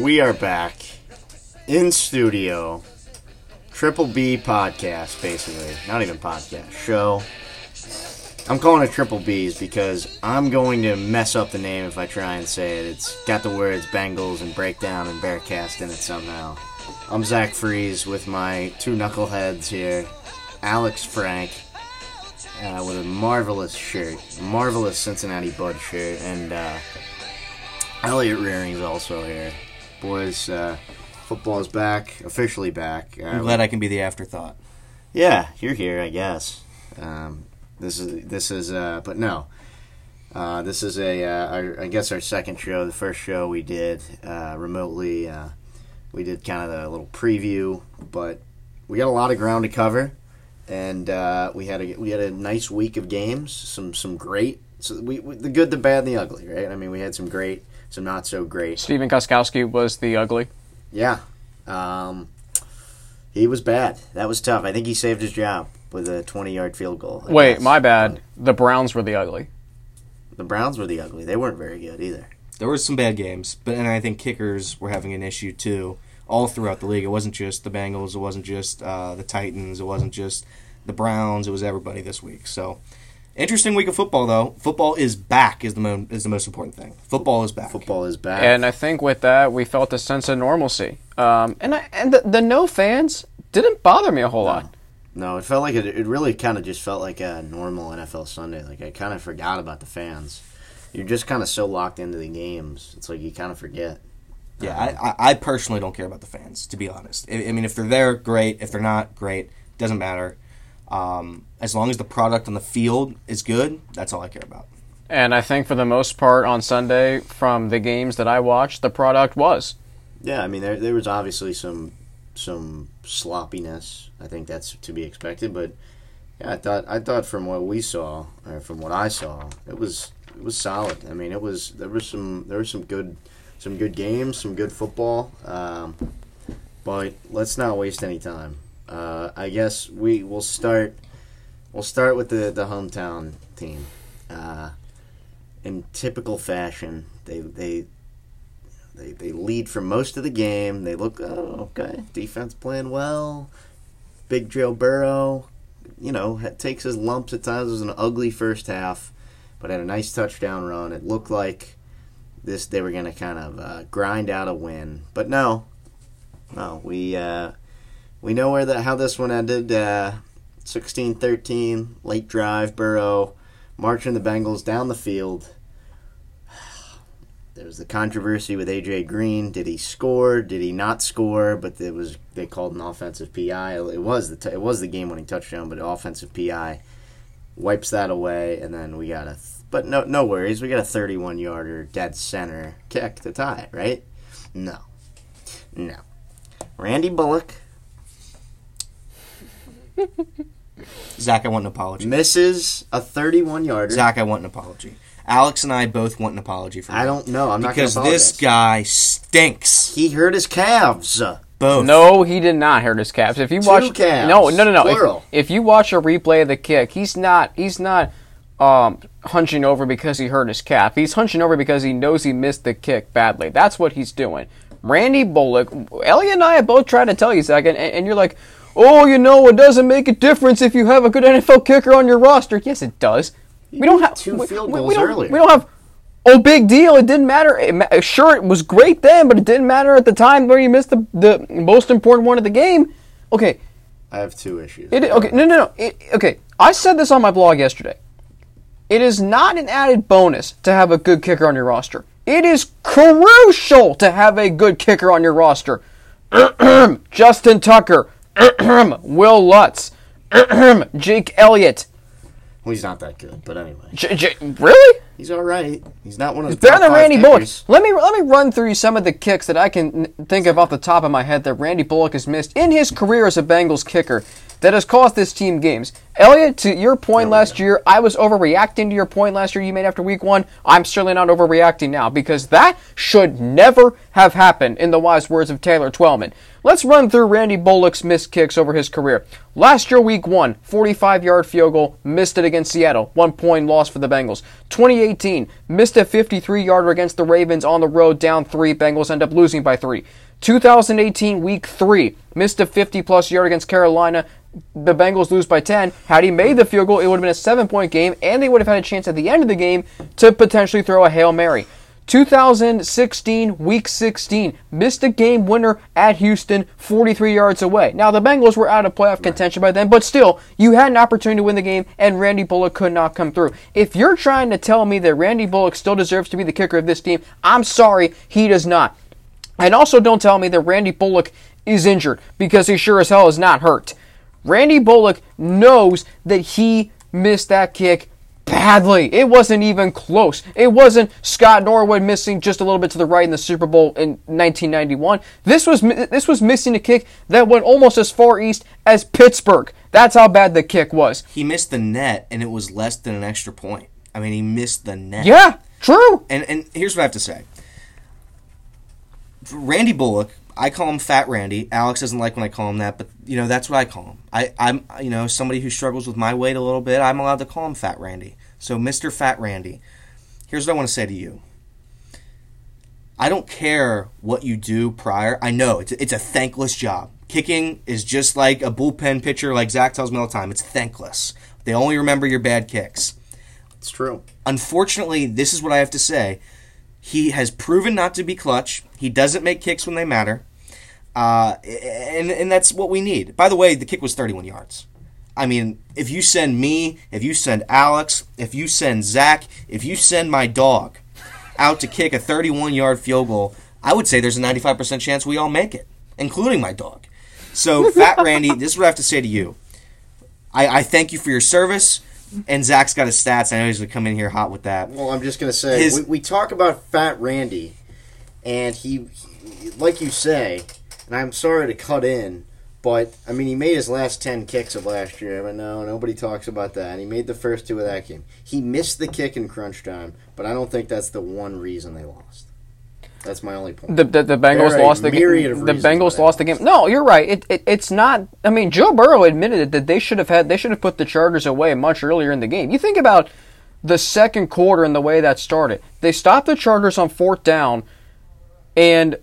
we are back in studio. Triple B podcast, basically. Not even podcast, show. I'm calling it Triple B's because I'm going to mess up the name if I try and say it. It's got the words Bengals and Breakdown and Bearcast in it somehow. I'm Zach Freeze with my two knuckleheads here, Alex Frank, uh, with a marvelous shirt, marvelous Cincinnati Bud shirt, and uh, Elliot Rearing's also here. Boys, uh, football's back, officially back. Uh, I'm glad I can be the afterthought. yeah, you're here, I guess. Um, this is this is, uh, but no, uh, this is a uh, our, I guess our second show. The first show we did uh, remotely. Uh, we did kind of a little preview, but we got a lot of ground to cover, and uh, we had a we had a nice week of games. Some some great. So we, we the good, the bad, and the ugly, right? I mean, we had some great, some not so great. Stephen Gostkowski was the ugly. Yeah. Um, he was bad. That was tough. I think he saved his job with a 20 yard field goal. I Wait, guess. my bad. The Browns were the ugly. The Browns were the ugly. They weren't very good either. There were some bad games, but and I think kickers were having an issue too, all throughout the league. It wasn't just the Bengals, it wasn't just uh, the Titans, it wasn't just the Browns. It was everybody this week. So, interesting week of football though. Football is back is the mo- is the most important thing. Football is back. Football is back. And I think with that, we felt a sense of normalcy. Um, and I, and the, the no fans didn't bother me a whole lot. no, it felt like it, it really kind of just felt like a normal NFL Sunday. Like I kind of forgot about the fans. You're just kind of so locked into the games. It's like you kind of forget. Yeah, I, I, I personally don't care about the fans, to be honest. I, I mean, if they're there, great. If they're not, great. Doesn't matter. Um, as long as the product on the field is good, that's all I care about. And I think for the most part on Sunday, from the games that I watched, the product was. Yeah, I mean there there was obviously some some sloppiness. I think that's to be expected, but yeah, I thought I thought from what we saw or from what I saw, it was it was solid. I mean, it was there was some there was some good some good games, some good football. Um, but let's not waste any time. Uh, I guess we will start. We'll start with the the hometown team. Uh, in typical fashion, they they they they lead for most of the game. They look oh, okay. Defense playing well. Big Joe Burrow, you know, takes his lumps at times. It was an ugly first half, but had a nice touchdown run. It looked like this they were going to kind of uh, grind out a win, but no, no. We uh, we know where that how this one ended. Uh, 16-13, late drive. Burrow marching the Bengals down the field. There was the controversy with AJ Green. Did he score? Did he not score? But it was they called an offensive PI. It was the t- it was the game winning touchdown, but offensive PI wipes that away, and then we got a. Th- but no no worries, we got a 31 yarder dead center kick to tie it, right? No, no. Randy Bullock Zach, I want an apology. misses a 31 yarder. Zach, I want an apology. Alex and I both want an apology for I don't know. I'm not because gonna this guy stinks. he hurt his calves. Both. No, he did not hurt his calves. If you watch, calves, no, no, no, no. If- plural. If, you watch a replay of the kick, he's not, he's not um, hunching over because he hurt his calf. He's hunching over because he knows he missed the kick badly. That's what he's doing. Randy Bullock, Elliot and I have both tried to tell you, Zach, and, and you're like, oh, you know, it doesn't make a difference if you have a good NFL kicker on your roster. Yes, it does. We don't have two we- field we- goals we don't, earlier. We don't have. Oh, big deal! It didn't matter. It, ma- sure, it was great then, but it didn't matter at the time where you missed the the most important one of the game. Okay, I have two issues. it, okay, no, no, no. It, okay, I said this on my blog yesterday. It is not an added bonus to have a good kicker on your roster. It is crucial to have a good kicker on your roster. Justin Tucker, Wil Lutz, Jake Elliott. Well, he's not that good, but anyway, J- J- really? he's all right. He's not one of the Better top than Randy Bullock. Let me let me run through some of the kicks that I can think of off the top of my head that Randy Bullock has missed in his career as a Bengals kicker. That has cost this team games. Elliot, to your point last year, I was overreacting to your point last year you made after week one. I'm certainly not overreacting now because that should never have happened, in the wise words of Taylor Twellman. Let's run through Randy Bullock's missed kicks over his career. Last year, week one, 45 yard field goal, missed it against Seattle, one point loss for the Bengals. 2018, missed a 53 yarder against the Ravens on the road, down three. Bengals end up losing by three. 2018, week three, missed a 50 plus yard against Carolina. The Bengals lose by 10. Had he made the field goal, it would have been a seven point game, and they would have had a chance at the end of the game to potentially throw a Hail Mary. 2016, week 16, missed a game winner at Houston, 43 yards away. Now, the Bengals were out of playoff contention by then, but still, you had an opportunity to win the game, and Randy Bullock could not come through. If you're trying to tell me that Randy Bullock still deserves to be the kicker of this team, I'm sorry, he does not. And also, don't tell me that Randy Bullock is injured, because he sure as hell is not hurt. Randy Bullock knows that he missed that kick badly. It wasn't even close. It wasn't Scott Norwood missing just a little bit to the right in the Super Bowl in 1991. This was this was missing a kick that went almost as far east as Pittsburgh. That's how bad the kick was. He missed the net, and it was less than an extra point. I mean, he missed the net. Yeah, true. And and here's what I have to say. Randy Bullock, I call him Fat Randy. Alex doesn't like when I call him that, but you know that's what I call him. I, I'm you know somebody who struggles with my weight a little bit. I'm allowed to call him Fat Randy. So Mr. Fat Randy, here's what I want to say to you. I don't care what you do prior. I know it's it's a thankless job. Kicking is just like a bullpen pitcher, like Zach tells me all the time. It's thankless. They only remember your bad kicks. It's true. Unfortunately, this is what I have to say. He has proven not to be clutch. He doesn't make kicks when they matter. Uh, and, and that's what we need. By the way, the kick was 31 yards. I mean, if you send me, if you send Alex, if you send Zach, if you send my dog out to kick a 31 yard field goal, I would say there's a 95% chance we all make it, including my dog. So, Fat Randy, this is what I have to say to you. I, I thank you for your service. And Zach's got his stats. I know he's going to come in here hot with that. Well, I'm just gonna say His- we, we talk about Fat Randy, and he, he, like you say, and I'm sorry to cut in, but I mean he made his last ten kicks of last year. But no, nobody talks about that. And he made the first two of that game. He missed the kick in crunch time, but I don't think that's the one reason they lost. That's my only point. The, the, the Bengals There are a lost the game. The Bengals lost the game. No, you're right. It, it it's not. I mean, Joe Burrow admitted that they should have had they should have put the Chargers away much earlier in the game. You think about the second quarter and the way that started. They stopped the Chargers on fourth down, and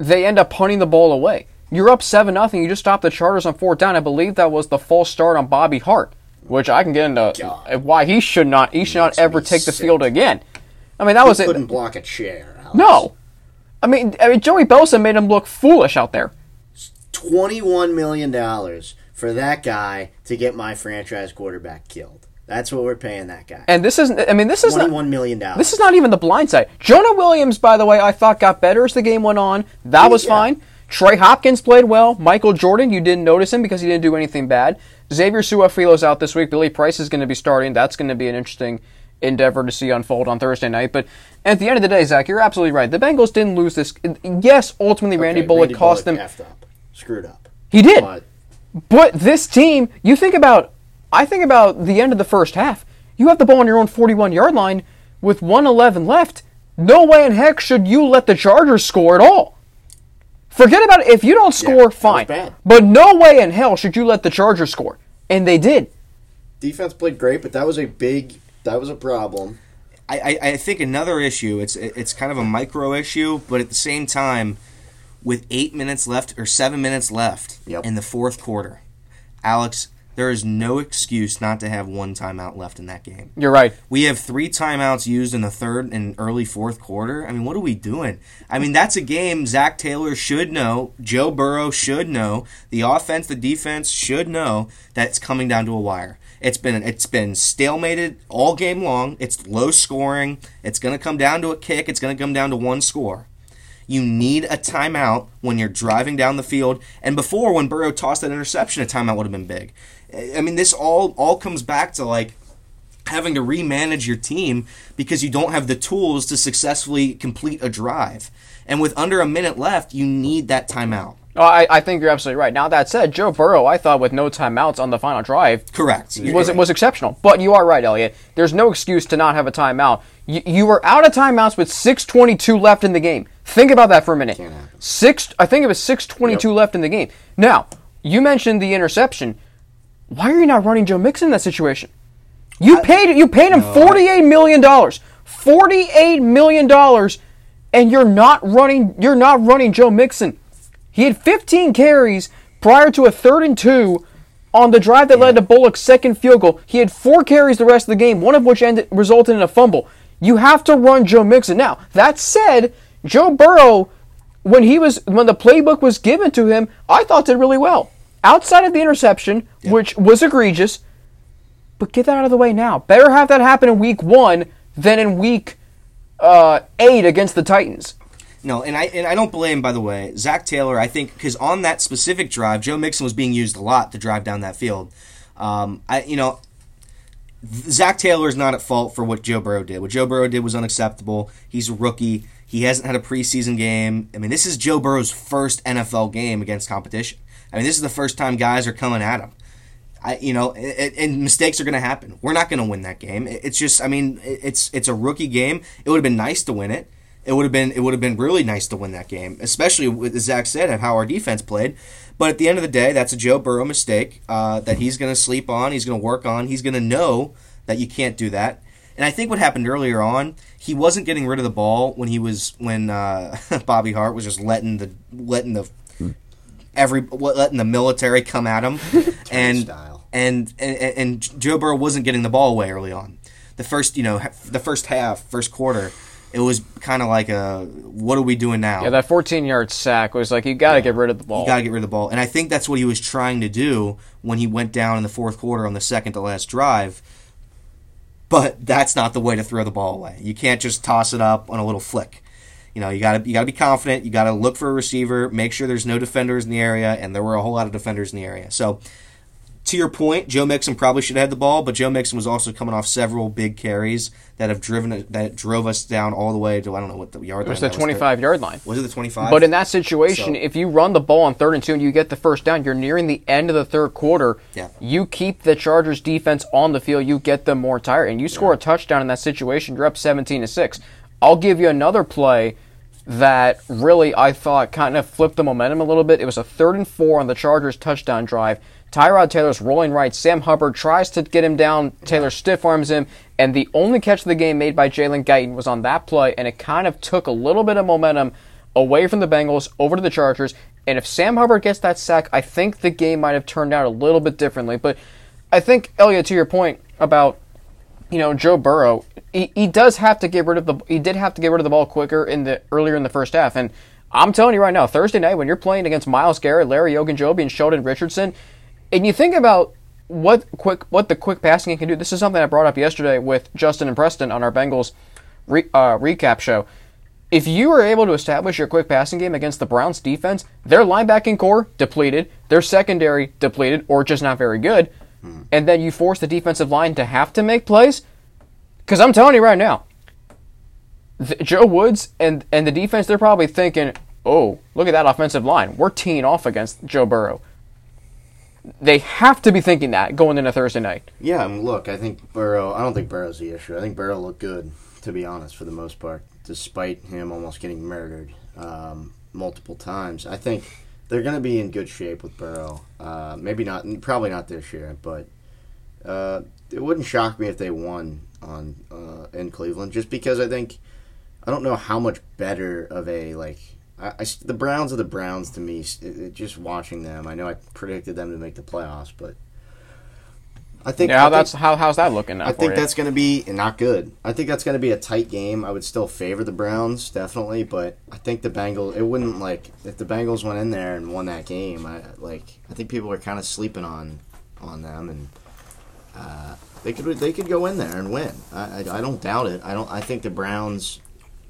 they end up punting the ball away. You're up seven nothing. You just stopped the Chargers on fourth down. I believe that was the false start on Bobby Hart, which I can get into God. why he should not he should not ever take the sick. field again. I mean, that He was it. couldn't block a chair. Alex. No. I mean, I mean, Joey Bosa made him look foolish out there. twenty-one million dollars for that guy to get my franchise quarterback killed. That's what we're paying that guy. And this isn't. I mean, this is not. Million dollars. This is not even the blind side. Jonah Williams, by the way, I thought got better as the game went on. That was Yeah. fine. Trey Hopkins played well. Michael Jordan, you didn't notice him because he didn't do anything bad. Xavier Su'a-Filo's out this week. Billy Price is going to be starting. That's going to be an interesting endeavor to see unfold on Thursday night. But at the end of the day, Zach, you're absolutely right. The Bengals didn't lose this. Yes, ultimately, Randy Okay, Bullock Randy cost Bullock them. up, screwed up. He did. But But this team, you think about, I think about the end of the first half. You have the ball on your own 41 yard line with 111 left. No way in heck should you let the Chargers score at all. Forget about it. If you don't score, that was fine. But no way in hell should you let the Chargers score. And they did. defense played great, but that was a big. That was a problem. I, I, I think another issue. It's it's kind of a micro issue, but at the same time, with eight minutes left or seven minutes left Yep. in the fourth quarter, Alex, there is no excuse not to have one timeout left in that game. You're right. We have three timeouts used in the third and early fourth quarter. I mean, what are we doing? I mean, that's a game Zac Taylor should know, Joe Burrow should know, the offense, the defense should know that it's coming down to a wire. It's been it's been stalemated all game long. It's low scoring. It's going to come down to a kick. It's going to come down to one score. You need a timeout when you're driving down the field. And before, when Burrow tossed that interception, a timeout would have been big. I mean, this all all comes back to like having to remanage your team because you don't have the tools to successfully complete a drive. And with under a minute left, you need that timeout. Oh, I, I think you're absolutely right. Now that said, Joe Burrow, I thought with no timeouts on the final drive, Correct. was it was exceptional. But you are right, Elliot. There's no excuse to not have a timeout. You, you were out of timeouts with 6:22 left in the game. Think about that for a minute. Six. I think it was 6:22 left in the game. Now you mentioned the interception. Why are you not running Joe Mixon in that situation? You paid you paid him 48 million dollars. 48 million dollars, and you're not running you're not running Joe Mixon. He had 15 carries prior to a third and two on the drive that led to Bullock's second field goal. He had four carries the rest of the game, one of which ended, resulted in a fumble. You have to run Joe Mixon. Now, that said, Joe Burrow, when he was when the playbook was given to him, I thought did really well. Outside of the interception, which was egregious, but get that out of the way now. Better have that happen in week one than in week uh, eight against the Titans. No, and I and I don't blame, by the way, Zac Taylor. I think because on that specific drive, Joe Mixon was being used a lot to drive down that field. Um, I you know, Zac Taylor is not at fault for what Joe Burrow did. What Joe Burrow did was unacceptable. He's a rookie. He hasn't had a preseason game. I mean, this is Joe Burrow's first NFL game against competition. I mean, this is the first time guys are coming at him. I, you know, and, and mistakes are going to happen. We're not going to win that game. It's just, I mean, it's it's a rookie game. It would have been nice to win it. It would have been it would have been really nice to win that game, especially with Zach said of how our defense played. But at the end of the day, that's a Joe Burrow mistake uh, that he's going to sleep on. He's going to work on. He's going to know that you can't do that. And I think what happened earlier on, he wasn't getting rid of the ball when he was when uh, Bobby Hart was just letting the letting the every letting the military come at him, and, and and and Joe Burrow wasn't getting the ball away early on. The first you know the first half, first quarter, it was kind of like a what are we doing now? Yeah, that 14 yard sack was like, you got to get rid of the ball. You got to get rid of the ball. And I think that's what he was trying to do when he went down in the fourth quarter on the second to last drive. But that's not the way to throw the ball away. You can't just toss it up on a little flick. You know, you got to you got to be confident. You got to look for a receiver, make sure there's no defenders in the area, and there were a whole lot of defenders in the area. So, to your point, Joe Mixon probably should have had the ball, but Joe Mixon was also coming off several big carries that have driven that drove us down all the way to I don't know what the yard it was line the 25 yard line. Was it the 25? But in that situation, So- if you run the ball on third and two and you get the first down, you're nearing the end of the third quarter. Yeah. You keep the Chargers defense on the field, you get them more tired, and you score a touchdown in that situation, you're up 17 to 6. I'll give you another play that really I thought kind of flipped the momentum a little bit. It was a third and four on the Chargers touchdown drive. Tyrod Taylor's rolling right. Sam Hubbard tries to get him down. Taylor stiff arms him, and the only catch of the game made by Jalen Guyton was on that play, and it kind of took a little bit of momentum away from the Bengals over to the Chargers. And if Sam Hubbard gets that sack, I think the game might have turned out a little bit differently. But I think Elliot, to your point about you know Joe Burrow, he, he does have to get rid of the he did have to get rid of the ball quicker in the earlier in the first half. And I'm telling you right now, Thursday night when you're playing against Myles Garrett, Larry Ogunjobi, and Sheldon Richardson, and you think about what quick what the quick passing can do. This is something I brought up yesterday with Justin and Preston on our Bengals re, uh, recap show. If you are able to establish your quick passing game against the Browns defense, their linebacking core depleted, their secondary depleted, or just not very good, and then you force the defensive line to have to make plays. Because I'm telling you right now, th- Joe Woods and and the defense, they're probably thinking, "Oh, look at that offensive line. We're teeing off against Joe Burrow." They have to be thinking that going into Thursday night. Yeah, I mean, look, I think Burrow. I don't think Burrow's the issue. I think Burrow looked good, to be honest, for the most part, despite him almost getting murdered um, multiple times. I think they're going to be in good shape with Burrow. Uh, maybe not, probably not this year, but uh, it wouldn't shock me if they won on uh, in Cleveland, just because I think I don't know how much better of a like. I, I- the Browns are the Browns to me. it- it- just watching them, I know I predicted them to make the playoffs, but I think Yeah, I how think- that's how how's that looking now I think you? that's going to be not good. I think that's going to be a tight game. I would still favor the Browns definitely, but I think the Bengals. It wouldn't like if the Bengals went in there and won that game. I like. I think people are kind of sleeping on on them, and uh, they could they could go in there and win. I, I, I don't doubt it. I don't. I think the Browns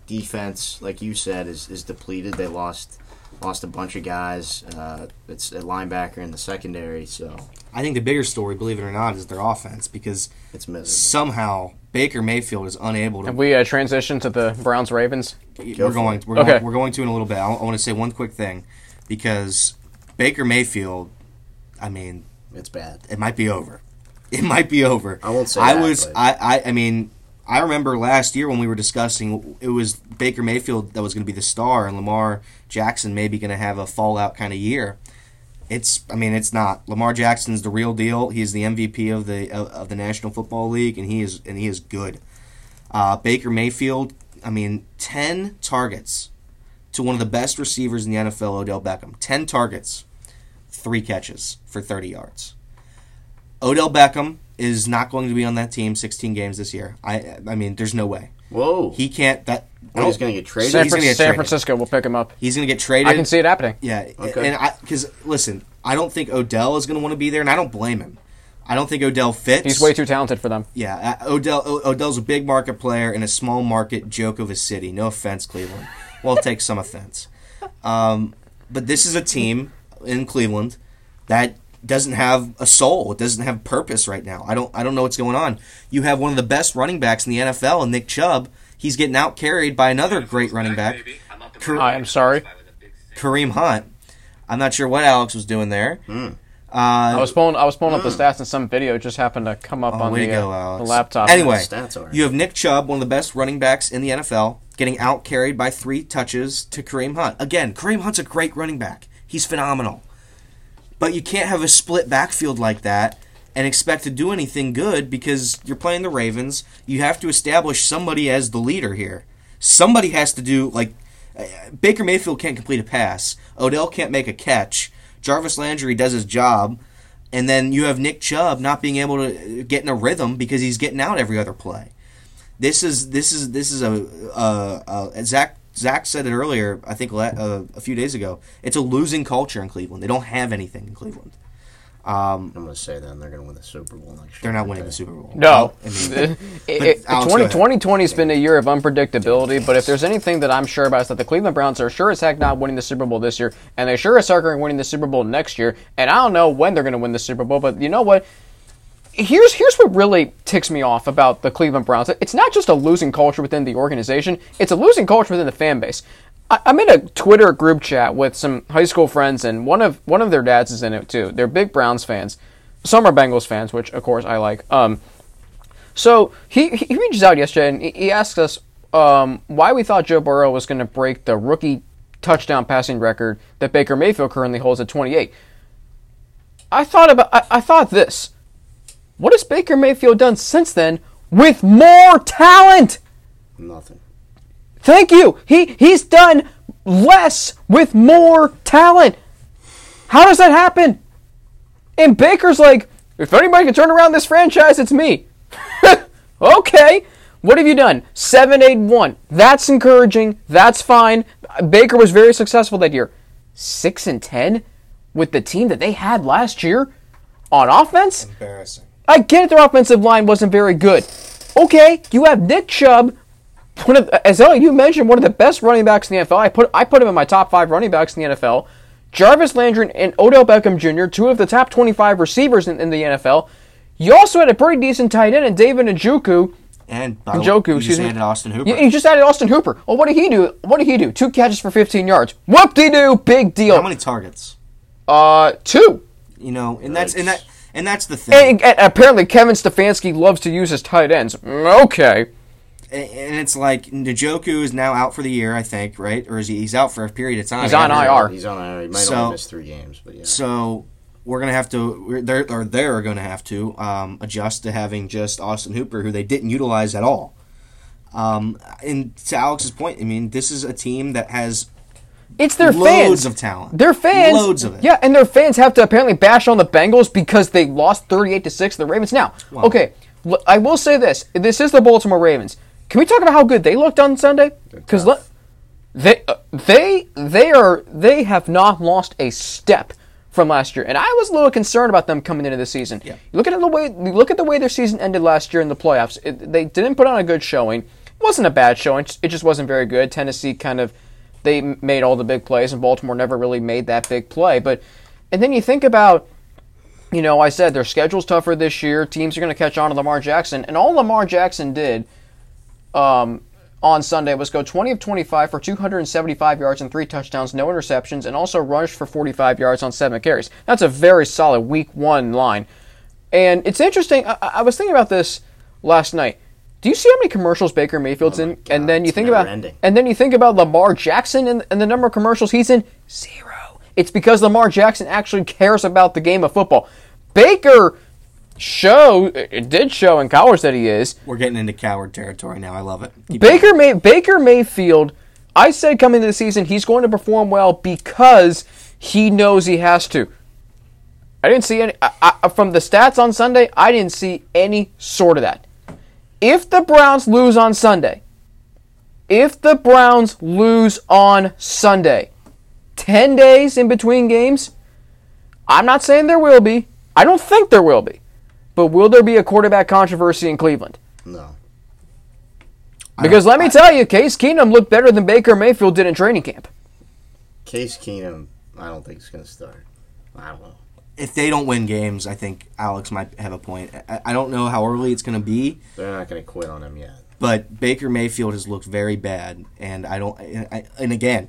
defense, like you said, is is depleted. They lost lost a bunch of guys. Uh, it's a linebacker in the secondary, so I think the bigger story, believe it or not, is their offense because it's miserable. somehow Baker Mayfield is unable to. Have we uh, transition to the Browns Ravens? we're going. We're Okay. going. We're going to in a little bit. I, I want to say one quick thing. because Baker Mayfield, I mean, It's bad. it might be over. It might be over. I won't say I that, was. but- I, I. I mean, I remember last year when we were discussing it was Baker Mayfield that was going to be the star, and Lamar Jackson maybe going to have a fallout kind of year. It's. I mean, it's not. Lamar Jackson's the real deal. He's the MVP of the of, the National Football League, and he is and he is good. Uh, Baker Mayfield. I mean, ten targets to one of the best receivers in the NFL, Odell Beckham. Ten targets, three catches for thirty yards. Odell Beckham is not going to be on that team 16 games this year. I I mean, there's no way. Whoa. He can't that Oh, he's going to get traded. San, he's gonna Fran- get San traded. Francisco will pick him up. he's going to get traded. I can see it happening. Yeah, Okay. and I because listen, I don't think Odell is going to want to be there, and I don't blame him. I don't think Odell fits. He's way too talented for them. Yeah, uh, Odell O- Odell's a big market player in a small market joke of a city. No offense, Cleveland. Well, take some offense. Um, but this is a team in Cleveland that doesn't have a soul. It doesn't have purpose right now. I don't I don't know what's going on. You have one of the best running backs in the NFL, and Nick Chubb. He's getting out carried by another great running back, Kar- I am sorry. Kareem Hunt. I'm not sure what Alex was doing there. Uh, I was pulling. I was pulling up the stats, and some video just happened to come up Oh, on the, go, uh, the laptop. Anyway, Stats you have Nick Chubb, one of the best running backs in the NFL, getting out carried by three touches to Kareem Hunt. Again, Kareem Hunt's a great running back. He's phenomenal. But you can't have a split backfield like that and expect to do anything good because you're playing the Ravens. You have to establish somebody as the leader here. Somebody has to do like uh, Baker Mayfield can't complete a pass. Odell can't make a catch. Jarvis Landry does his job, and then you have Nick Chubb not being able to get in a rhythm because he's getting out every other play. This is this is this is a uh, uh, Zach Zach said it earlier. I think uh, a few days ago. It's a losing culture in Cleveland. They don't have anything in Cleveland. Um, I'm going to say that they're going to win the Super Bowl next year. they're not winning the Super Bowl. No. I mean, It- it- Alex, 20, 2020 has been a year of unpredictability, but if there's anything that I'm sure about, is that the Cleveland Browns are sure as heck not winning the Super Bowl this year, and they sure as heck are winning the Super Bowl next year. And I don't know when they're going to win the Super Bowl, but you know what? Here's here's what really ticks me off about the Cleveland Browns. It's not just a losing culture within the organization; it's a losing culture within the fan base. I, I'm in a Twitter group chat with some high school friends, and one of one of their dads is in it too. They're big Browns fans. Some are Bengals fans, which of course I like. Um, so he he reaches out yesterday and he- he asks us um, why we thought Joe Burrow was going to break the rookie touchdown passing record that Baker Mayfield currently holds at 28. I thought about I, I thought this. What has Baker Mayfield done since then with more talent? Nothing. Thank you. He he's done less with more talent. How does that happen? And Baker's like, if anybody can turn around this franchise, it's me. okay. What have you done? 7 8 1. That's encouraging. That's fine. Baker was very successful that year. 6 and 10 with the team that they had last year on offense? embarrassing. I get it, their offensive line wasn't very good. Okay, you have Nick Chubb, one of as you mentioned, one of the best running backs in the NFL. I put I put him in my top five running backs in the NFL. Jarvis Landry and Odell Beckham Jr., two of the top 25 receivers in, in the NFL. You also had a pretty decent tight end in David Njoku. And by the way, Njoku, you just me. added Austin Hooper. You, you just added Austin Hooper. Well, what did he do? What did he do? Two catches for 15 yards. Whoop de doo, big deal. How many targets? Uh, two. You know, and that's and that and that's the thing. And, and apparently, Kevin Stefanski loves to use his tight ends. Okay. and and it's like Njoku is now out for the year, I think, right? Or is he? He's out for a period of time. He's on IR. He's on IR. He might So- only miss three games, but yeah. So we're gonna have to. We're, they're or they're gonna have to um, adjust to having just Austin Hooper, who they didn't utilize at all. Um, and to Alex's point, I mean, this is a team that has It's their loads fans. of talent. Their fans, loads of it. Yeah, and their fans have to apparently bash on the Bengals because they lost thirty-eight to six to the Ravens. Now, okay, I will say this: this is the Baltimore Ravens. Can we talk about how good they looked on Sunday? Because tough. they uh, they they are they have not lost a step from last year, and I was a little concerned about them coming into the season. Yeah. You look at the way you look at the way their season ended last year in the playoffs. It, they didn't put on a good showing. It wasn't a bad showing. It just wasn't very good. Tennessee kind of they made all the big plays, and Baltimore never really made that big play. But and then you think about, you know, I said their schedule's tougher this year. Teams are going to catch on to Lamar Jackson, and all Lamar Jackson did, um, on Sunday was go 20 of 25 for 275 yards and three touchdowns, no interceptions, and also rushed for 45 yards on seven carries. That's a very solid week one line. And it's interesting. I, I was thinking about this last night. Do you see how many commercials Baker Mayfield's Oh in? God, and then you think about ending. and then you think about Lamar Jackson and, and the number of commercials he's in zero. It's because Lamar Jackson actually cares about the game of football. Baker show it did show in college that he is. We're getting into coward territory now. I love it. Keep Baker May Baker Mayfield. I said coming into the season he's going to perform well because he knows he has to. I didn't see any I, I, from the stats on Sunday. I didn't see any sort of that. If the Browns lose on Sunday, if the Browns lose on Sunday, 10 days in between games, I'm not saying there will be. I don't think there will be. But will there be a quarterback controversy in Cleveland? No. Because let me tell you, Case Keenum looked better than Baker Mayfield did in training camp. Case Keenum, I don't think is going to start. I don't know. If they don't win games, I think Alex might have a point. I, I don't know how early it's going to be, They're not going to quit on him yet. but Baker Mayfield has looked very bad, and I don't. And, I, and again,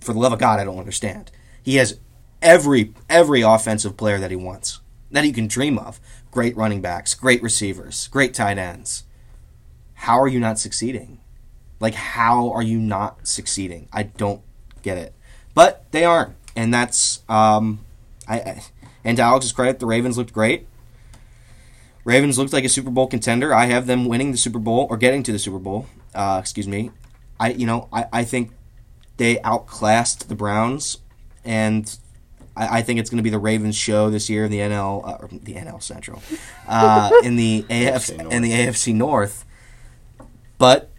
for the love of God, I don't understand. He has every every offensive player that he wants, that he can dream of. Great running backs, great receivers, great tight ends. How are you not succeeding? Like, how are you not succeeding? I don't get it. But they aren't, and that's um, I, I and to Alex's credit, the Ravens looked great. Ravens looked like a Super Bowl contender. I have them winning the Super Bowl or getting to the Super Bowl. Uh, excuse me. I you know I, I think they outclassed the Browns, and I, I think it's going to be the Ravens show this year in the NL uh, the NL Central, uh, in the AFC North. in the AFC North. But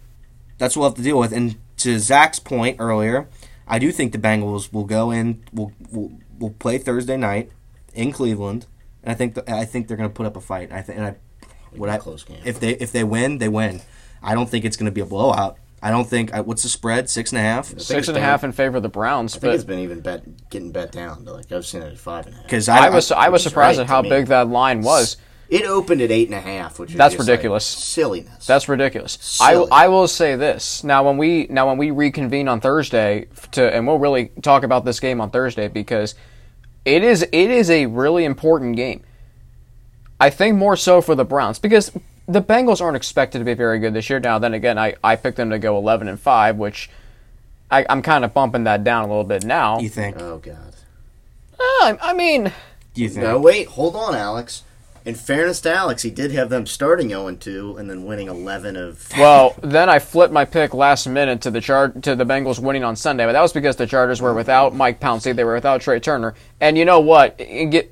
that's what we'll have to deal with. And to Zach's point earlier, I do think the Bengals will go in. will will will play Thursday night in Cleveland, and I think the, I think they're going to put up a fight. I think and I what I close game. if they if they win, they win. I don't think it's going to be a blowout. I don't think. I- What's the spread? Six and a half. think Six it's and a been- half in favor of the Browns. I think it's But been even bet getting bet down. Like I've seen it at five and a half. Because I was I was surprised right at how big that line was. It opened at eight and a half, which is That's just, like, ridiculous. silliness. That's ridiculous. I, I will say this now when we now when we reconvene on Thursday to and we'll really talk about this game on Thursday because it is it is a really important game. I think more so for the Browns because the Bengals aren't expected to be very good this year. Now then again, I, I picked them to go eleven and five, which I, I'm kind of bumping that down a little bit now. you think? oh god. Uh, I mean, Do you think? No, wait, hold on, Alex. In fairness to Alex, he did have them starting 0 2 and then winning 11 of. Well, then I flipped my pick last minute to the char- to the Bengals winning on Sunday, but that was because the Chargers were without Mike Pouncey, they were without Trai Turner, and you know what?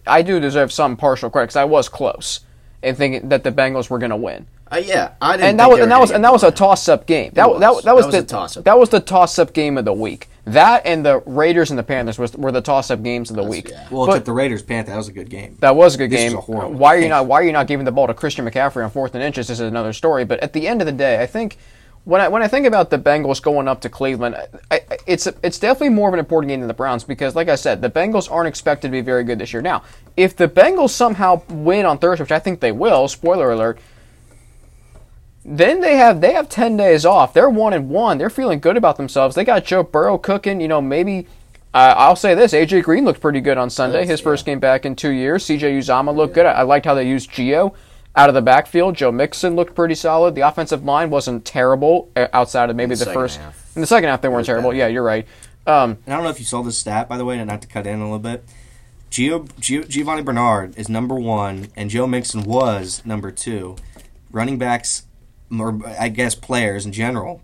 I do deserve some partial credit because I was close in thinking that the Bengals were going to win, Uh, yeah, I didn't. and that think was they and that was and that was a get blown out. toss up game. That, that, was. that was That was the toss-up. that was the toss up game of the week. That and the Raiders and the Panthers was, were the toss up games of the week. yeah. Well, But- except the Raiders Panther. That was a good game. That was a good This game. was a horrible why are you not Why are you not giving the ball to Christian McCaffrey on fourth and inches? This is another story. But at the end of the day, I think when I when I think about the Bengals going up to Cleveland, I, I, it's it's definitely more of an important game than the Browns because, like I said, the Bengals aren't expected to be very good this year. Now, if the Bengals somehow win on Thursday, which I think they will, spoiler alert. Then they have they have ten days off. They're one and one. They're feeling good about themselves. They got Joe Burrow cooking. You know, maybe uh, I'll say this: AJ Green looked pretty good on Sunday. Yes, His first yeah. game back in two years. CJ Uzomah looked good. I, I liked how they used Gio out of the backfield. Joe Mixon looked pretty solid. The offensive line wasn't terrible uh, outside of maybe the, second first. half. In the second half, they weren't terrible. better. Yeah, you're right. Um, And I don't know if you saw this stat, by the way, and not to cut in a little bit. Gio, Gio, Giovani Bernard is number one, and Joe Mixon was number two. Running backs, or I guess players in general,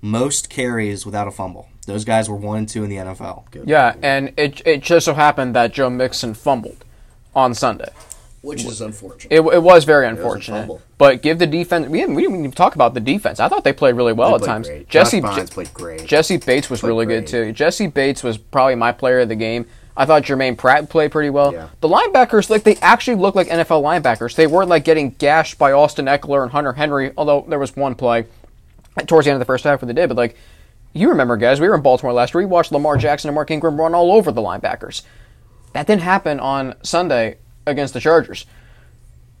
most carries without a fumble. Those guys were one and two in the NFL. Good. yeah, and it it just so happened that Joe Mixon fumbled on Sunday. Which is unfortunate. It, it was very was a unfortunate. fumble. But give the defense. We didn't, we didn't even talk about the defense. I thought they played really well They at times. great. Jesse Josh Bynes played great. Jessie Bates was Played really good too. Jessie Bates was probably my player of the game. I thought Germaine Pratt played pretty well. Yeah. The linebackers, like they actually look like NFL linebackers. They weren't like getting gashed by Austin Ekeler and Hunter Henry. Although there was one play towards the end of the first half of the day, but like you remember, guys, we were in Baltimore last week. We watched Lamar Jackson and Mark Ingram run all over the linebackers. That didn't happen on Sunday against the Chargers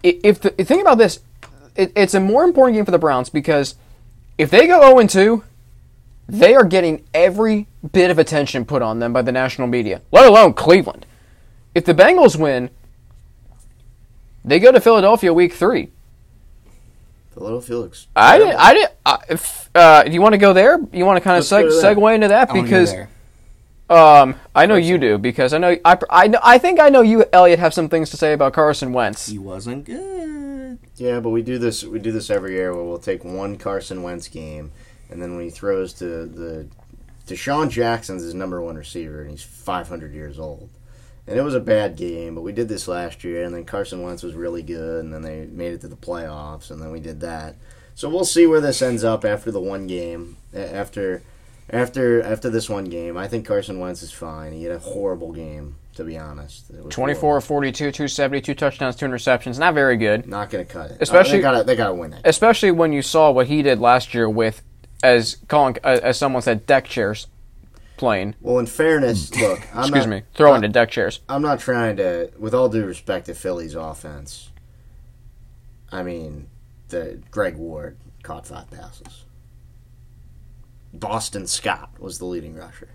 if the think about this, it, it's a more important game for the Browns because if they go 0 2, They are getting every bit of attention put on them by the national media, let alone Cleveland. If the Bengals win, they go to Philadelphia week three. Philadelphia looks. I didn't. I didn't. Uh, if, uh, do you want to go there? You want to kind of Let's seg- segue into that I because um, I know you do because I know I, I know I think I know you, Elliot, have some things to say about Carson Wentz. he wasn't good. Yeah, but we do this. We do this every year where we'll take one Carson Wentz game, and then when he throws to the DeSean Jackson's his number one receiver, and he's 500 years old. And it was a bad game, but we did this last year, and then Carson Wentz was really good, and then they made it to the playoffs, and then we did that. So we'll see where this ends up after the one game. After, after, after this one game, I think Carson Wentz is fine. He had a horrible game, to be honest. It was 24 horrible. 42, 272 touchdowns, two interceptions. Not very good. Not going to cut it. Especially- they got they got to win that. especially when you saw what he did last year with, as Colin, uh, as someone said, deck chairs playing. Well, in fairness, look, I'm Excuse not, me, throwing to deck chairs. I'm not trying to, with all due respect to Philly's offense. I mean, the Greg Ward caught five passes. Boston Scott was the leading rusher.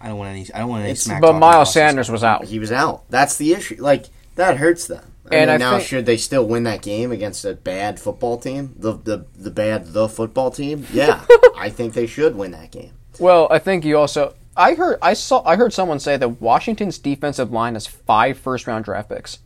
I don't want any. I don't want any It's- smack. But Miles about Sanders was out. He was out. That's the issue. Like that hurts them. I And mean, I now think- should they still win that game against a bad football team? The the the bad the football team? Yeah, I think they should win that game. Well, I think you also. I heard. I saw. I heard someone say that Washington's defensive line has five first round draft picks,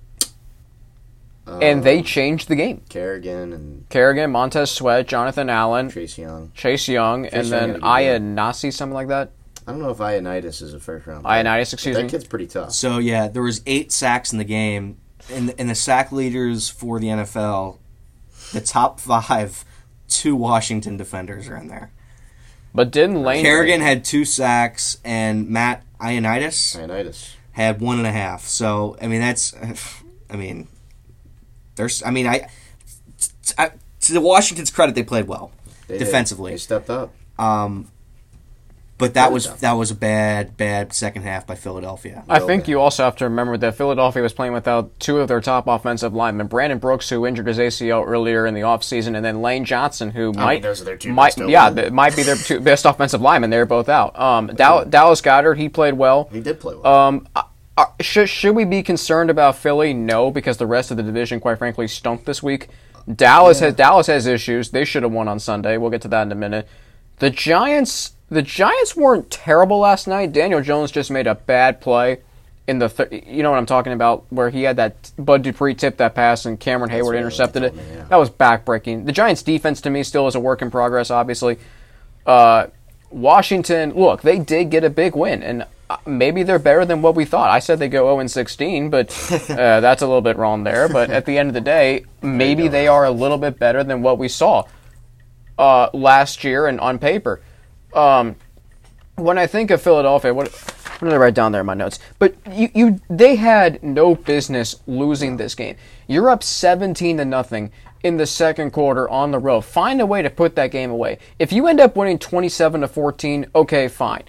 um, and they changed the game. Kerrigan and Kerrigan, Montez Sweat, Jonathan Allen, Chase Young. Chase Young, and Young then had a good Aya. Nasi, something like that. I don't know if Ionitis is a first round. pick. Ioannidis, excuse that me. That kid's pretty tough. So yeah, there was eight sacks in the game, and and the sack leaders for the NFL, the top five, two Washington defenders are in there. But didn't Lane Kerrigan had two sacks, and Matt Ioannidis Ionitis. had one and a half. So I mean that's, I mean, there's I mean I, I to the Washington's credit they played well They did. defensively. They stepped up. Um, but that was that was a bad bad second half by Philadelphia. I think bad. you also have to remember that Philadelphia was playing without two of their top offensive linemen. Brandon Brooks, who injured his ACL earlier in the offseason, and then Lane Johnson, who might those are their two might best yeah, th- might be their two best offensive linemen. They're both out. Um, Dow- Dallas Goedert, he played well. He did play well. Um, uh, uh, should should we be concerned about Philly? No, because the rest of the division, quite frankly, stunk this week. Dallas has Dallas has issues. They should have won on Sunday. We'll get to that in a minute. The Giants, the Giants weren't terrible last night. Daniel Jones just made a bad play in the th- you know what I'm talking about, where he had that Bud Dupree tip that pass and Cameron Heyward intercepted it. me, yeah. That was backbreaking. The Giants' defense to me still is a work in progress. Obviously, uh, Washington, look, they did get a big win, and uh, maybe they're better than what we thought. I said they go 0 and 16, but uh, that's a little bit wrong there. But at the end of the day, maybe they are a little bit better than what we saw uh, last year and on paper. Um, when I think of Philadelphia, what, what did I write down there in my notes? But you, you, they had no business losing this game. You're up 17 to nothing in the second quarter on the road. Find a way to put that game away. If you end up winning 27 to 14, okay, fine.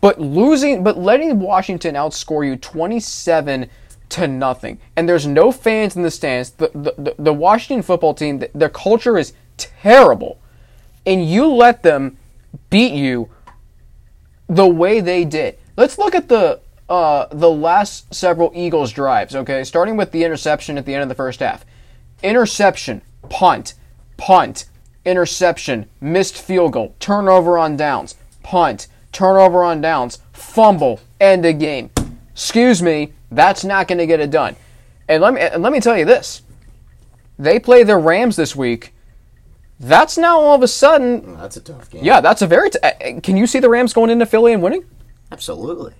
But losing, but letting Washington outscore you 27 to nothing, and there's no fans in the stands. The the, the, the Washington football team, the, their culture is terrible, and you let them beat you the way they did. Let's look at the uh, the last several Eagles drives. Okay, starting with the interception at the end of the first half. Interception, punt, punt, interception, missed field goal, turnover on downs, punt, turnover on downs, fumble, end of game. Excuse me, that's not going to get it done. And let me and let me tell you this: they play the Rams this week. That's now all of a sudden that's a tough game. yeah, that's a very. T- uh, can you see the Rams going into Philly and winning? absolutely.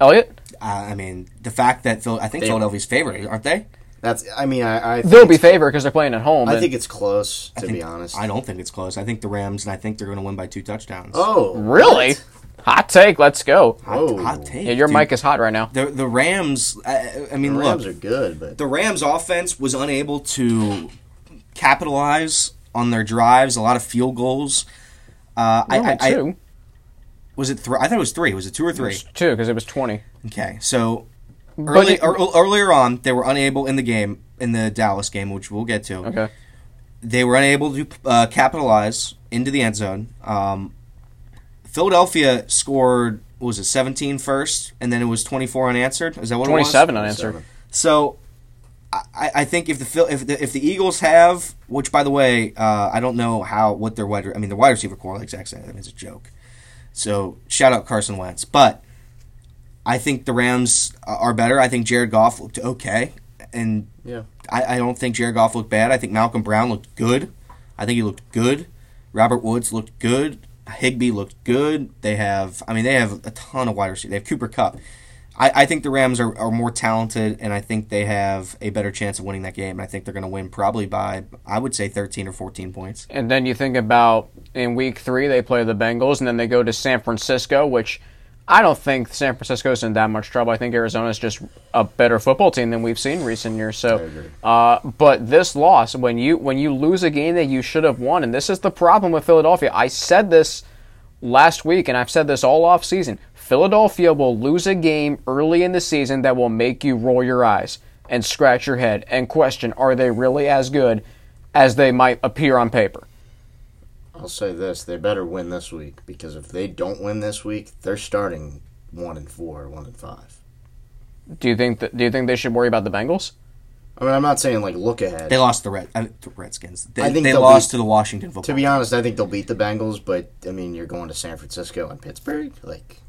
Elliot, Uh, I mean, the fact that Phil, I think They- Philadelphia's favorite, aren't they? That's. I mean, I. I think they'll be it's- favored because they're playing at home. I and- think it's close, to think- be honest. I don't think it's close. I think the Rams, and I think they're going to win by two touchdowns. Oh, really what? hot take. Let's go. hot, oh. hot take. Yeah, your dude. mic is hot right now. The the Rams. I, I mean, The Rams look, are good, but the Rams offense was unable to capitalize on their drives. A lot of field goals. Uh, I, Only I, I, two, was it three? I thought it was three. Was it two or three? two, because it was twenty. Okay, so early, it- ear- earlier on, they were unable in the game in the Dallas game, which we'll get to. Okay. They were unable to uh, capitalize into the end zone. Um, Philadelphia scored what was it 17 first, and then it was 24 unanswered. Is that what it was? 27 unanswered. So, I, I think if the if the if the Eagles have, which by the way, uh, I don't know how what their wide I mean the wide receiver core like Zach said, I mean it's a joke. So shout out Carson Wentz, but I think the Rams are better. I think Jared Goff looked okay, and Yeah. I, I don't think Jared Goff looked bad. I think Malcolm Brown looked good. I think he looked good. Robert Woods looked good. Higbee looked good. They have, I mean, they have a ton of wide receivers. They have Cooper Kupp. I, I think the Rams are, are more talented, and I think they have a better chance of winning that game. And I think they're going to win probably by, I would say, 13 or 14 points. And then you think about in week three, they play the Bengals, and then they go to San Francisco, which I don't think San Francisco's in that much trouble. I think Arizona's just a better football team than we've seen recent years. So, uh, but this loss, when you when you lose a game that you should have won, and this is the problem with Philadelphia. I said this last week, and I've said this all off season. Philadelphia will lose a game early in the season that will make you roll your eyes and scratch your head and question: Are they really as good as they might appear on paper? I'll say this: they better win this week because if they don't win this week, they're starting one and four, one and five. Do you think that, do you think they should worry about the Bengals? I mean, I'm not saying like look ahead. They lost the Red, uh, the Redskins. They, I think they lost beat- to the Washington football. to be honest, I think they'll beat the Bengals, but I mean, you're going to San Francisco and Pittsburgh, like,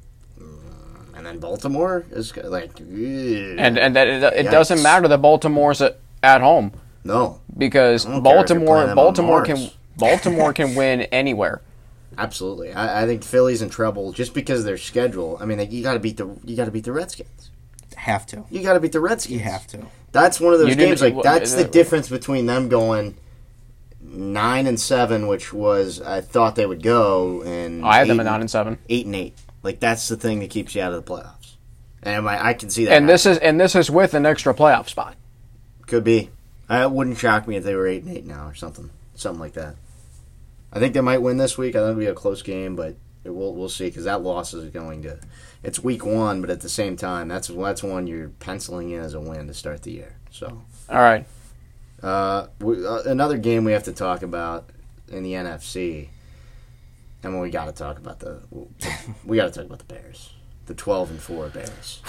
and then Baltimore is like, ugh. And and that it, it doesn't matter that Baltimore's at, at home no, because I don't care if you're Baltimore playing them on Baltimore can Baltimore can win anywhere. absolutely. I, I think Philly's in trouble just because of their schedule. I mean, like, you got to beat the you got to beat the Redskins. have to. You got to beat the Redskins. You have to. That's one of those You games. Like well, that's the uh, difference between them going nine and seven, which was I thought they would go, and I had them at nine and seven. eight and eight. Like that's the thing that keeps you out of the playoffs. And I, I can see that. And this is and this is with an extra playoff spot. could be. Uh, It wouldn't shock me if they were eight and eight now or something, something like that. I think they might win this week. I think it'll be a close game, but it, we'll we'll see because that loss is going to. It's week one, but at the same time, that's that's one you're penciling in as a win to start the year. So. All right. Uh, we, uh, another game we have to talk about in the NFC, and when we got to talk about the, we got to talk about the Bears, the twelve and four Bears.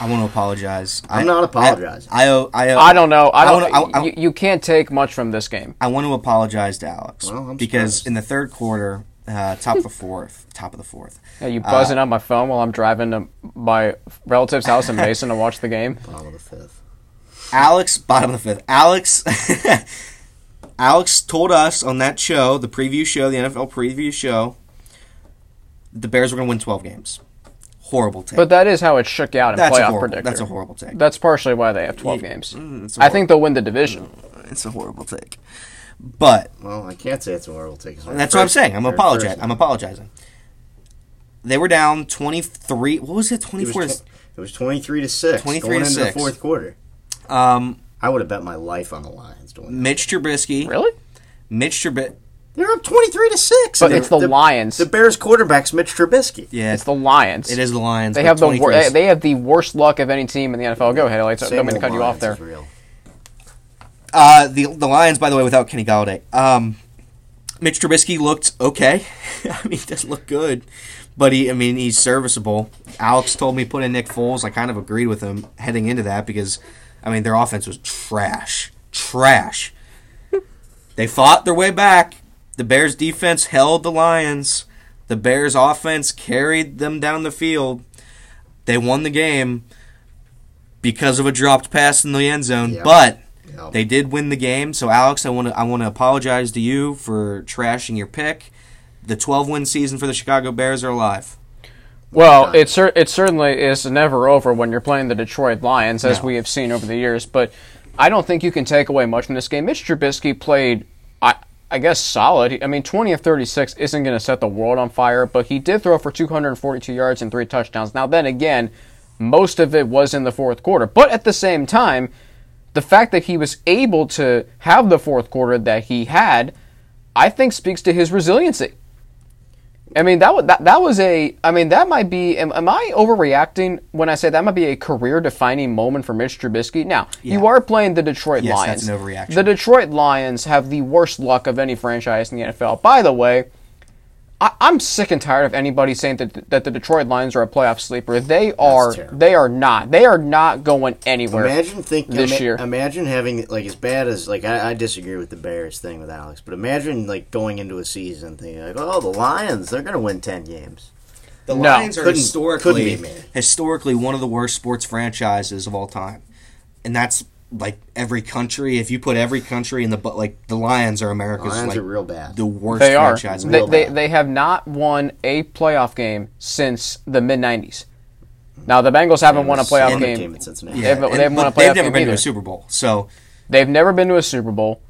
I want to apologize. I'm I- not apologizing. I, I, owe- I, owe- I don't know. I I don't. wanna- I- I- you, you can't take much from this game. I want to apologize to Alex Well, I'm because surprised. in the third quarter, uh, top of the fourth, top of the fourth, Yeah, you buzzing on my phone while I'm driving to my relative's house in Mason to watch the game. Bottom of the fifth. Alex, bottom of the fifth. Alex, Alex told us on that show, the preview show, the NFL preview show, the Bears were going to win twelve games. Horrible take. But that is how it shook out in that's playoff horrible. predictor. That's a horrible take. That's partially why they have 12 games. Mm, it's a I think they'll win the division. it's a horrible take. But Well, I can't say it's a horrible take. It's my That's what I'm saying. I'm apologizing. I'm apologizing. They were down 23. What was it? It 24. was, tw- it was twenty three to six. 23 going to into six. the fourth quarter. um, I would have bet my life on the Lions doing that. Mitch Trubisky. Really? Mitch Trubisky. They're up twenty three to six. But it's the Lions. The Bears quarterback's Mitch Trubisky. Yeah, It's the Lions. it is the Lions. They have the wor- is- they have the worst luck of any team in the NFL. Go ahead, Alex. I Same don't mean to old cut you off there. there. is real. Uh, the the Lions, by the way, without Kenny Golladay. Um, Mitch Trubisky looked okay. I mean, he doesn't look good, but he, I mean, he's serviceable. Alex told me put in Nick Foles. I kind of agreed with him heading into that because, I mean, their offense was trash, trash. they fought their way back. The Bears' defense held the Lions. The Bears' offense carried them down the field. They won the game because of a dropped pass in the end zone, Yeah. but. Yep. They did win the game, so Alex, I want to I want to apologize to you for trashing your pick. The 12 win season for the Chicago Bears are alive. Well, it cer- it certainly is never over when you're playing the Detroit Lions, as No. we have seen over the years. But I don't think you can take away much from this game. Mitch Trubisky played, I I guess, solid. I mean, 20 of 36 isn't going to set the world on fire, but he did throw for 242 yards and three touchdowns. Now, then again, most of it was in the fourth quarter. But at the same time, the fact that he was able to have the fourth quarter that he had, I think speaks to his resiliency. I mean that was that, that was a I mean that might be am, am I overreacting when I say that might be a career defining moment for Mitch Trubisky? Now, you are playing the Detroit Yes, Lions. that's an overreaction. The Detroit Lions have the worst luck of any franchise in the NFL. By the way, I, I'm sick and tired of anybody saying that that the Detroit Lions are a playoff sleeper. They are. They are not. They are not going anywhere. Imagine think this ima- year. Imagine having like as bad as like I, I disagree with the Bears thing with Alex, but imagine like going into a season thinking like, oh, the Lions, they're gonna win ten games. The No. Lions are Couldn't- historically couldn't be me. historically one of the worst sports franchises of all time, and that's like every country. If you put every country in the bu- like the Lions are America's Lions like are real bad. the worst They are. franchise. They, They, they, they have not won a playoff game since the mid '90s. Now the Bengals haven't won a playoff Summit game. at Cincinnati. yeah, They've- and- they've won a but they've never game been to a Super Bowl. So They've never been to a Super Bowl.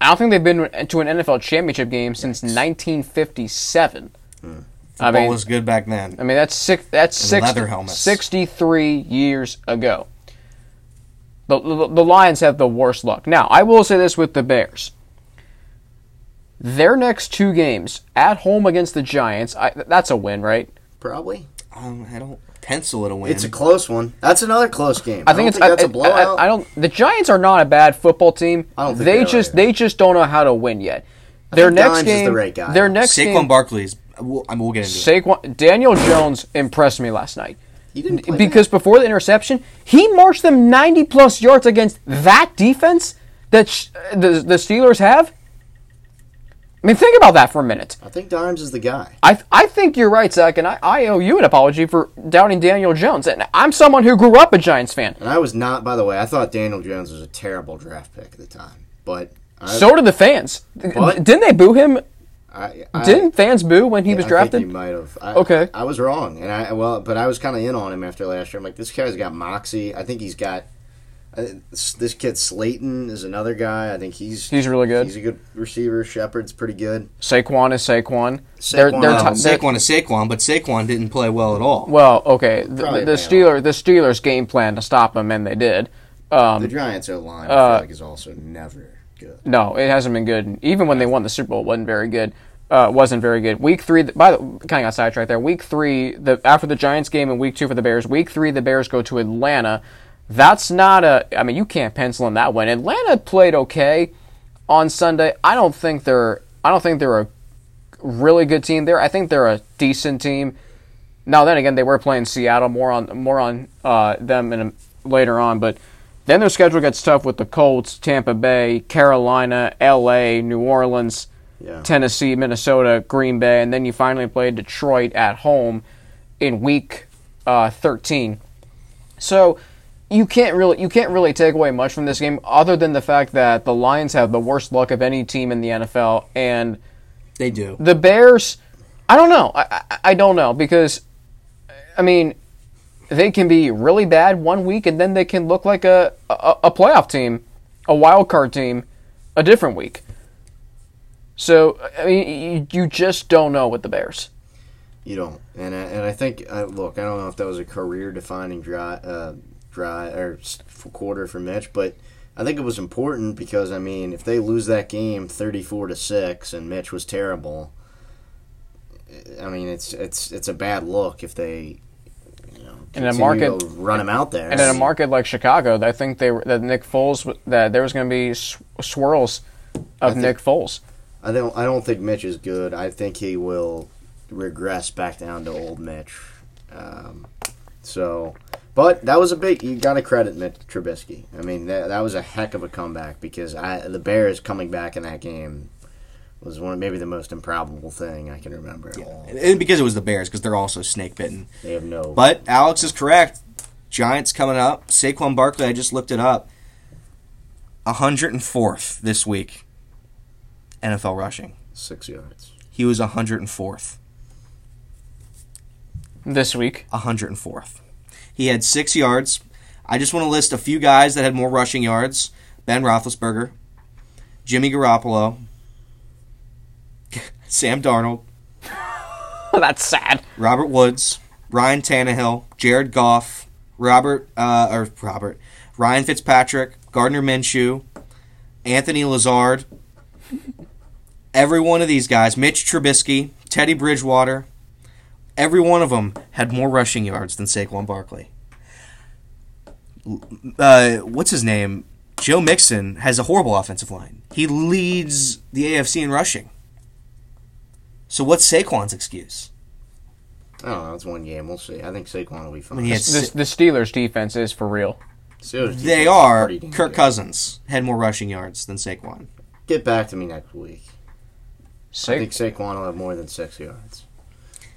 I don't think they've been to an NFL championship game since 1957. Hmm. I football mean, was good back then. I mean that's six. That's six, leather helmets. 63 years ago. The, the the Lions have the worst luck. Now I will say this with the Bears. Their next two games at home against the Giants. I, that's a win, right? Probably. Um, I don't pencil it a win. It's a close one. That's another close game. I think it's don't I, that's a I- blowout. I, I don't. The Giants are not a bad football team. I don't think they they just either. they just don't know how to win yet. Their think next Dimes is game, the right guy. their next Saquon game, Barkley's. We'll, I mean, we'll get into it. Saquon Daniel Jones impressed me last night he didn't because before the interception, he marched them ninety plus yards against that defense that sh- uh, the the Steelers have. I mean, think about that for a minute. I think Dimes is the guy. I, I think you're right, Zach, and I, I owe you an apology for doubting Daniel Jones. And I'm someone who grew up a Giants fan. And I was not, by the way. I thought Daniel Jones was a terrible draft pick at the time, but I, So did the fans. What? Didn't they boo him I, I, Didn't fans boo when he was I drafted? think he might have. I, Okay. I was wrong, and I well, but I was kind of in on him after last year. I'm like, this guy's got moxie. I think he's got. I, this, this kid Slayton is another guy. I think he's He's really good. He's a good receiver. Shepard's pretty good. Saquon is Saquon. Saquon, They're, they're, um, Saquon is Saquon, but Saquon didn't play well at all. well, okay. The, Probably the a Steelers, the Steelers game plan to stop him, and they did. Um, The Giants' O line, I Uh, feel like, is also never good. No, it hasn't been good. Even when they won the Super Bowl, it wasn't very good. Uh, wasn't very good. Week three, by the kind of got sidetracked there. Week three, the after the Giants game and week two for the Bears. Week three, the Bears go to Atlanta. That's not a. I mean, you can't pencil in that one. Atlanta played okay on Sunday. I don't think they're. I don't think they're a really good team. There, I think they're a decent team. Now then again, they were playing Seattle. More on more on uh, them in a, later on, but then their schedule gets tough with the Colts, Tampa Bay, Carolina, L.A., New Orleans, Yeah. Tennessee, Minnesota, Green Bay, and then you finally play Detroit at home in Week uh, 13. So you can't really you can't really take away much from this game other than the fact that the Lions have the worst luck of any team in the NFL and They do. the Bears, I don't know. I, I, I don't know because, I mean, they can be really bad one week and then they can look like a, a, a playoff team, a wild card team, a different week. So I mean, you, you just don't know with the Bears. You don't, and I, and I think uh, look, I don't know if that was a career-defining dry, uh, dry or quarter for Mitch, but I think it was important because I mean, if they lose that game thirty-four to six, and Mitch was terrible, I mean, it's it's it's a bad look if they, you know, In a market- to run him out there, And in a market like Chicago, I think they were, that Nick Foles that there was going to be sw- swirls of think- Nick Foles. I don't I don't think Mitch is good. I think he will regress back down to old Mitch. Um, so, but that was a big. You got to credit Mitch Trubisky. I mean, that, that was a heck of a comeback because I, the Bears coming back in that game was one maybe the most improbable thing I can remember. all. And because it was the Bears, because they're also snake bitten. They have no. But Alex is correct. Giants coming up. Saquon Barkley, I just looked it up. 104th this week. NFL rushing. six yards. He was 104th. This week, 104th. He had six yards. I just want to list a few guys that had more rushing yards: Ben Roethlisberger, Jimmy Garoppolo, Sam Darnold, that's sad. Robert Woods, Ryan Tannehill, Jared Goff, Robert uh, or Robert Ryan Fitzpatrick, Gardner Minshew, Anthony Lazard. Every one of these guys, Mitch Trubisky, Teddy Bridgewater, every one of them had more rushing yards than Saquon Barkley. Uh, what's his name? Joe Mixon has a horrible offensive line. He leads the AFC in rushing. So what's Saquon's excuse? I don't know. It's one game. We'll see. I think Saquon will be fine. I mean, he The, the Steelers defense is for real. Steelers They are. Kirk good. Cousins had more rushing yards than Saquon. Get back to me next week. I think Saquon will have more than six yards.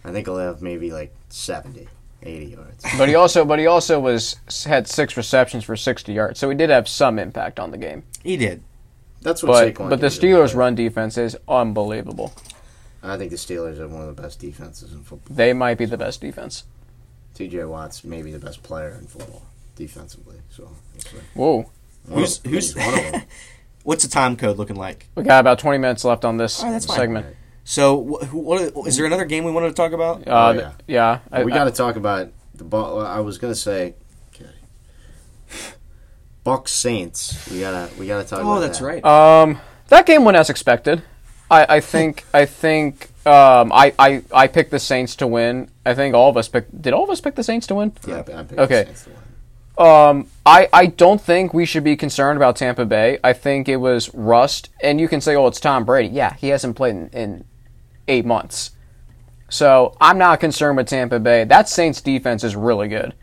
I think he'll have maybe like 70, 80 yards. but he also, but he also was had six receptions for 60 yards, so he did have some impact on the game. He did. That's what But Saquon but the Steelers' run defense is unbelievable. I think the Steelers are one of the best defenses in football. They might be the best defense. TJ Watt's maybe the best player in football defensively. So we'll. Whoa, One Who's- of, who's- one of them. What's the time code looking like? we got about 20 minutes left on this that's fine. segment. So, wh- who- what, is there another game we wanted to talk about? Uh, Oh, th- yeah, I- we got to talk about the ball. I was gonna say, okay, Bucks Saints. We gotta we gotta talk. about Oh, that's that. right. Um, that game went as expected. I, I think I think um, I, I I picked the Saints to win. I think all of us picked. Did all of us pick the Saints to win? Yeah, I picked Okay. The Saints to win. Um, I I don't think we should be concerned about Tampa Bay. I think it was rust, and you can say, "Oh, it's Tom Brady." Yeah, he hasn't played in, in eight months, so I'm not concerned with Tampa Bay. That Saints defense is really good.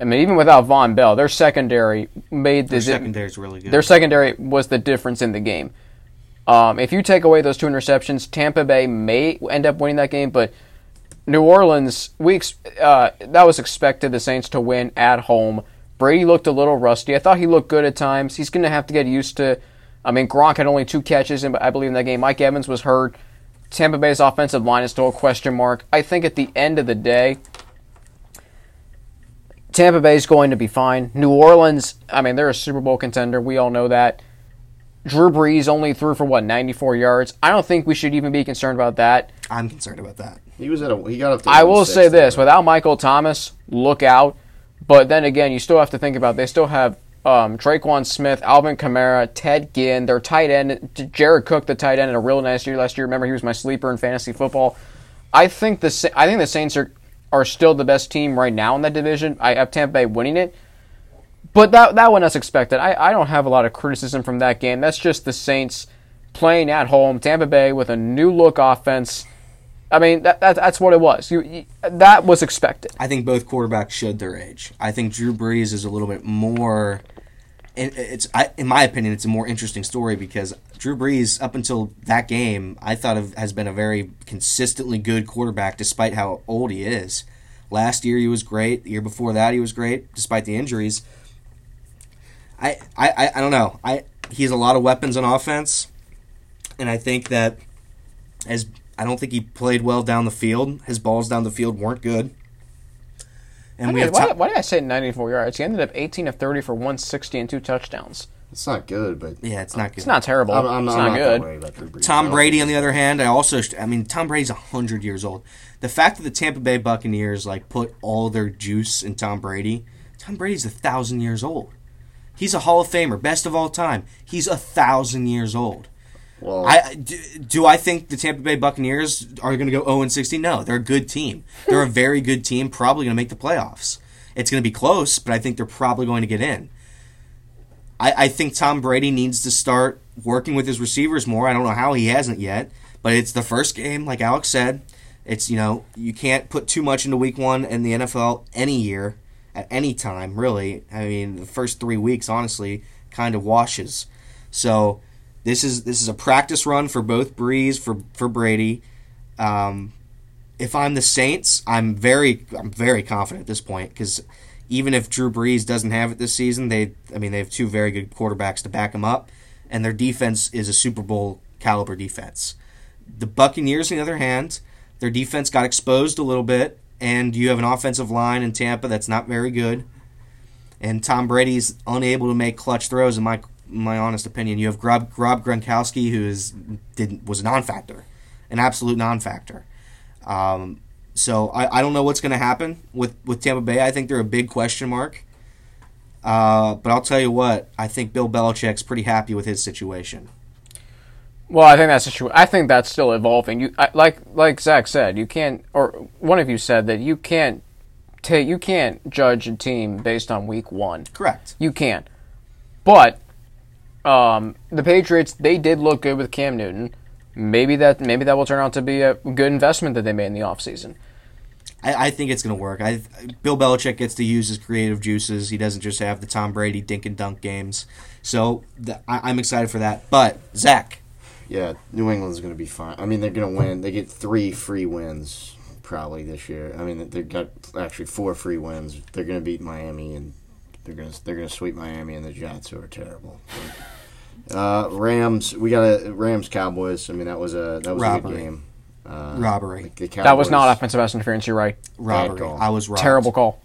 I mean, even without Vonn Bell, their secondary made the Their secondary is really good. their secondary was the difference in the game. Um, if you take away those two interceptions, Tampa Bay may end up winning that game, but New Orleans, we uh, that was expected the Saints to win at home. Brady looked a little rusty. I thought he looked good at times. He's going to have to get used to. I mean, Gronk had only two catches, in, I believe, in that game. Mike Evans was hurt. Tampa Bay's offensive line is still a question mark. I think at the end of the day, Tampa Bay's going to be fine. New Orleans, I mean, they're a Super Bowl contender. We all know that. Drew Brees only threw for what 94 yards. I don't think we should even be concerned about that. I'm concerned about that. He was at a he got up. To I will say this: but- without Michael Thomas, look out. But then again, you still have to think about they still have um, Tre'Quan Smith, Alvin Kamara, Ted Ginn, their tight end, Jared Cook, the tight end, in a real nice year last year. Remember, he was my sleeper in fantasy football. I think the I think the Saints are are still the best team right now in that division. I have Tampa Bay winning it. But that that one as expected. I, I don't have a lot of criticism from that game. That's just the Saints playing at home. Tampa Bay with a new look offense. I mean that, that that's what it was. You, you that was expected. I think both quarterbacks showed their age. I think Drew Brees is a little bit more. it- It's I, in my opinion, it's a more interesting story because Drew Brees, up until that game, I thought of, has been a very consistently good quarterback, despite how old he is. Last year he was great. The year before that he was great, despite the injuries. I I, I, I don't know. I he has a lot of weapons on offense, and I think that as I don't think he played well down the field. His balls down the field weren't good. And we why, have why, Tom- why did I say 94 yards? He ended up 18 of 30 for 160 and two touchdowns. It's not good, but yeah, it's not good. It's not terrible. I'm, I'm, it's I'm not, not, good. that worried about Drew Brees. Tom Brady, on the other hand, I also, I mean, Tom Brady's hundred years old. The fact that the Tampa Bay Buccaneers like put all their juice in Tom Brady, Tom Brady's a thousand years old. He's a Hall of Famer, best of all time. He's a thousand years old. Well, I do, do I think the Tampa Bay Buccaneers are going to go 0 and 60? No, they're a good team. They're a very good team, probably going to make the playoffs. It's going to be close, but I think they're probably going to get in. I, I think Tom Brady needs to start working with his receivers more. I don't know how he hasn't yet, but it's the first game, like Alex said. It's you know you can't put too much into week one in the NFL any year at any time really. I mean the first three weeks honestly kind of washes. So this is this is a practice run for both Brees for for Brady. Um, if I'm the Saints, I'm very I'm very confident at this point because even if Drew Brees doesn't have it this season, they I mean they have two very good quarterbacks to back him up, and their defense is a Super Bowl caliber defense. The Buccaneers, on the other hand, their defense got exposed a little bit, and you have an offensive line in Tampa that's not very good, and Tom Brady's unable to make clutch throws. In my my honest opinion, you have Rob, Rob Gronkowski, who is didn't was a non-factor, an absolute non-factor. Um, so I, I don't know what's going to happen with, with Tampa Bay. I think they're a big question mark. Uh, but I'll tell you what, I think Bill Belichick's pretty happy with his situation. Well, I think that's true. I think that's still evolving. You I, like like Zach said, you can't, or one of you said that you can't take, you can't judge a team based on week one. Correct. You can't. But um, the Patriots, they did look good with Cam Newton. maybe that maybe that will turn out to be a good investment that they made in the offseason. I, I think it's going to work. I Bill Belichick gets to use his creative juices. He doesn't just have the Tom Brady dink and dunk games. So the, I, I'm excited for that. But Zach, Yeah, New England's going to be fine. I mean, they're going to win. They get three free wins probably this year. I mean, they've got actually four free wins. They're going to beat Miami and they're going to they're going to sweep Miami and the Jets, who are terrible. Uh, Rams, we got a Rams Cowboys. I mean, that was a that was a good game. Uh, robbery, the That was not offensive pass interference. You're right. robbery. I was robbed. Terrible call.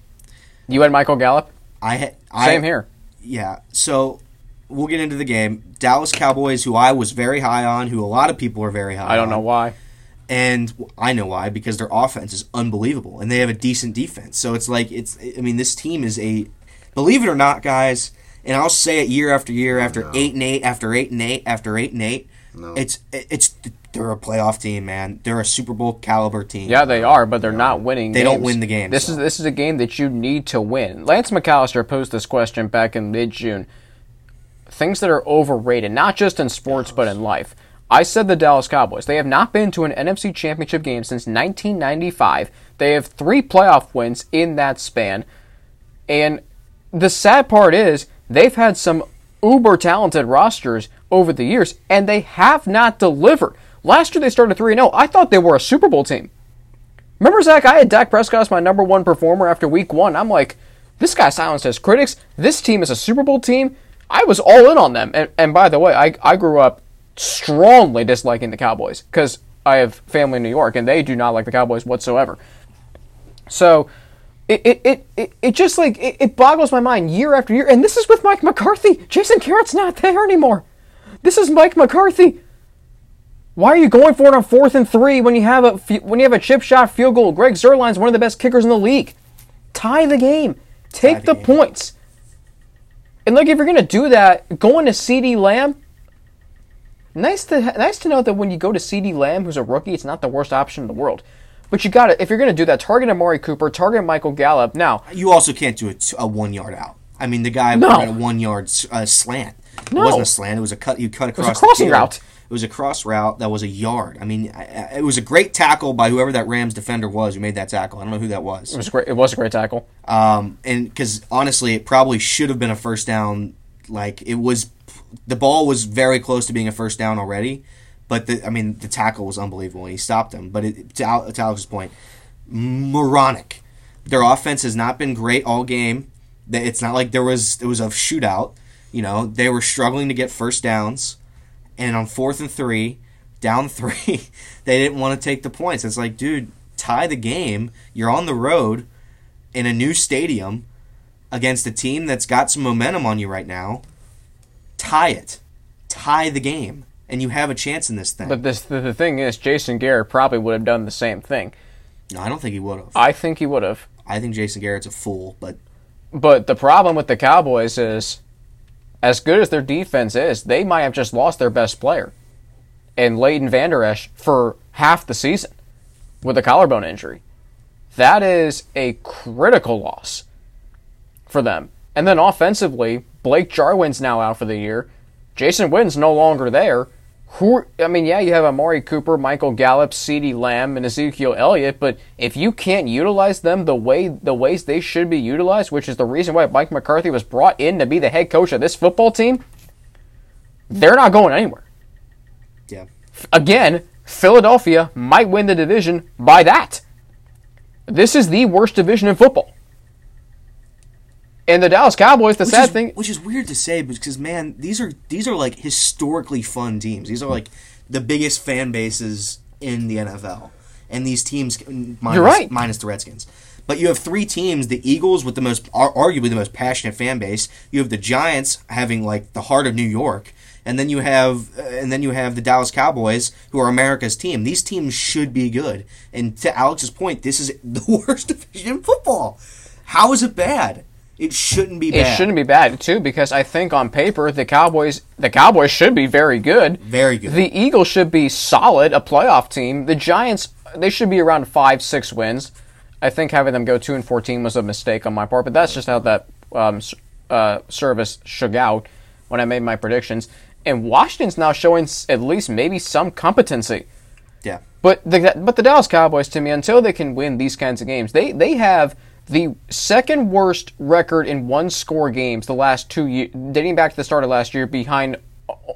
You had Michael Gallup. I had I, Same here. Yeah. So we'll get into the game. Dallas Cowboys, who I was very high on, who a lot of people are very high. On. I don't on. know why. and I know why because their offense is unbelievable and they have a decent defense. So it's like it's. I mean, this team is a. Believe it or not, guys, and I'll say it year after year, after No. eight and eight, after eight and eight, after eight and eight. No. It's it's they're a playoff team, man. They're a Super Bowl caliber team. Yeah, they are, but they're not winning. They don't win the game. This is this is a game that you need to win. Lance McAllister posed this question back in mid June. Things that are overrated, not just in sports but in life. I said the Dallas Cowboys. They have not been to an NFC Championship game since 1995. They have three playoff wins in that span, and the sad part is they've had some uber talented rosters over the years, and they have not delivered. Last year they started 3 0. I thought they were a Super Bowl team. Remember, Zach, I had Dak Prescott as my number one performer after week one. I'm like, this guy silenced his critics. This team is a Super Bowl team. I was all in on them. And, and by the way, I, I grew up strongly disliking the Cowboys because I have family in New York and they do not like the Cowboys whatsoever. So it it, it, it, just like it, it boggles my mind year after year. And this is with Mike McCarthy. Jason Garrett's not there anymore. This is Mike McCarthy. Why are you going for it on fourth and three when you have a when you have a chip shot field goal? Greg Zuerlein's one of the best kickers in the league. Tie the game. Take the the game. points. And look, if you're gonna do that, going to CeeDee Lamb. Nice to nice to know that when you go to CeeDee Lamb, who's a rookie, it's not the worst option in the world. But you got to if you're gonna do that, target Amari Cooper, target Michael Gallup. Now, You also can't do a, t- a one yard out. I mean, the guy No. ran a one yard uh, slant. It wasn't a slant. It was a cut. You cut across. It was a crossing route. It was a cross route that was a yard. I mean, it was a great tackle by whoever that Rams defender was who made that tackle. I don't know who that was. it was great. It was a great tackle. Um, and because honestly, it probably should have been a first down. Like it was, the ball was very close to being a first down already. But the, I mean, the tackle was unbelievable, he stopped him. But it, to, Al, to Alex's point, moronic. Their offense has not been great all game. It's not like there was it was a shootout. You know, they were struggling to get first downs, and on fourth and three, down three, they didn't want to take the points. It's like, dude, tie the game. You're on the road in a new stadium against a team that's got some momentum on you right now. Tie it, tie the game, and you have a chance in this thing. But this the, the thing is, Jason Garrett probably would have done the same thing. no, I don't think he would have. I think he would have. I think Jason Garrett's a fool, but But the problem with the Cowboys is, as good as their defense is, they might have just lost their best player, and Leighton Vander Esch for half the season with a collarbone injury. That is a critical loss for them. And then offensively, Blake Jarwin's now out for the year. Jason Witten's no longer there. Who? I mean, yeah, you have Amari Cooper, Michael Gallup, CeeDee Lamb, and Ezekiel Elliott, but if you can't utilize them the way the ways they should be utilized, which is the reason why Mike McCarthy was brought in to be the head coach of this football team, they're not going anywhere. yeah. Again, Philadelphia might win the division by that. This is the worst division in football. And the Dallas Cowboys, the Which sad is, thing, which is weird to say, because man, these are these are like historically fun teams. These are like the biggest fan bases in the NFL, and these teams minus, You're right. minus the Redskins. But you have three teams: the Eagles with the most, arguably the most passionate fan base. You have the Giants having like the heart of New York, and then you have, uh, and then you have the Dallas Cowboys, who are America's team. These teams should be good. And to Alex's point, this is the worst division in football. How is it bad? It shouldn't be it bad. shouldn't be bad too because I think on paper the Cowboys the Cowboys should be very good. Very good. The Eagles should be solid, a playoff team. The Giants they should be around five, six wins. I think having them go two and fourteen was a mistake on my part, but that's just how that um, uh, service shook out when I made my predictions. and Washington's now showing at least maybe some competency. Yeah. But the but the Dallas Cowboys to me until they can win these kinds of games, they they have the second worst record in one score games the last two years, dating back to the start of last year, behind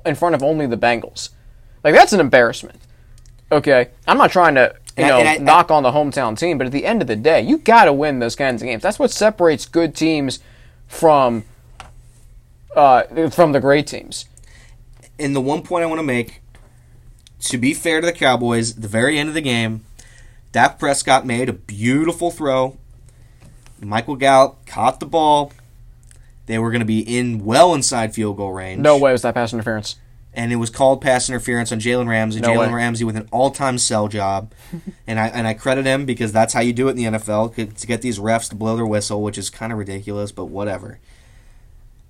in front of only the Bengals. Like that's an embarrassment. Okay, I'm not trying to you And I- know and I- knock on the hometown team, but at the end of the day, you got to win those kinds of games. That's what separates good teams from uh, from the great teams. And the one point I want to make, to be fair to the Cowboys, at the very end of the game, Dak Prescott made a beautiful throw. Michael Gallup caught the ball. They were going to be in well inside field goal range. No way was that pass interference. and it was called pass interference on Jalen Ramsey. No Jalen. Ramsey with an all-time sell job, and I and I credit him because that's how you do it in the NFL to get these refs to blow their whistle, which is kind of ridiculous, but whatever.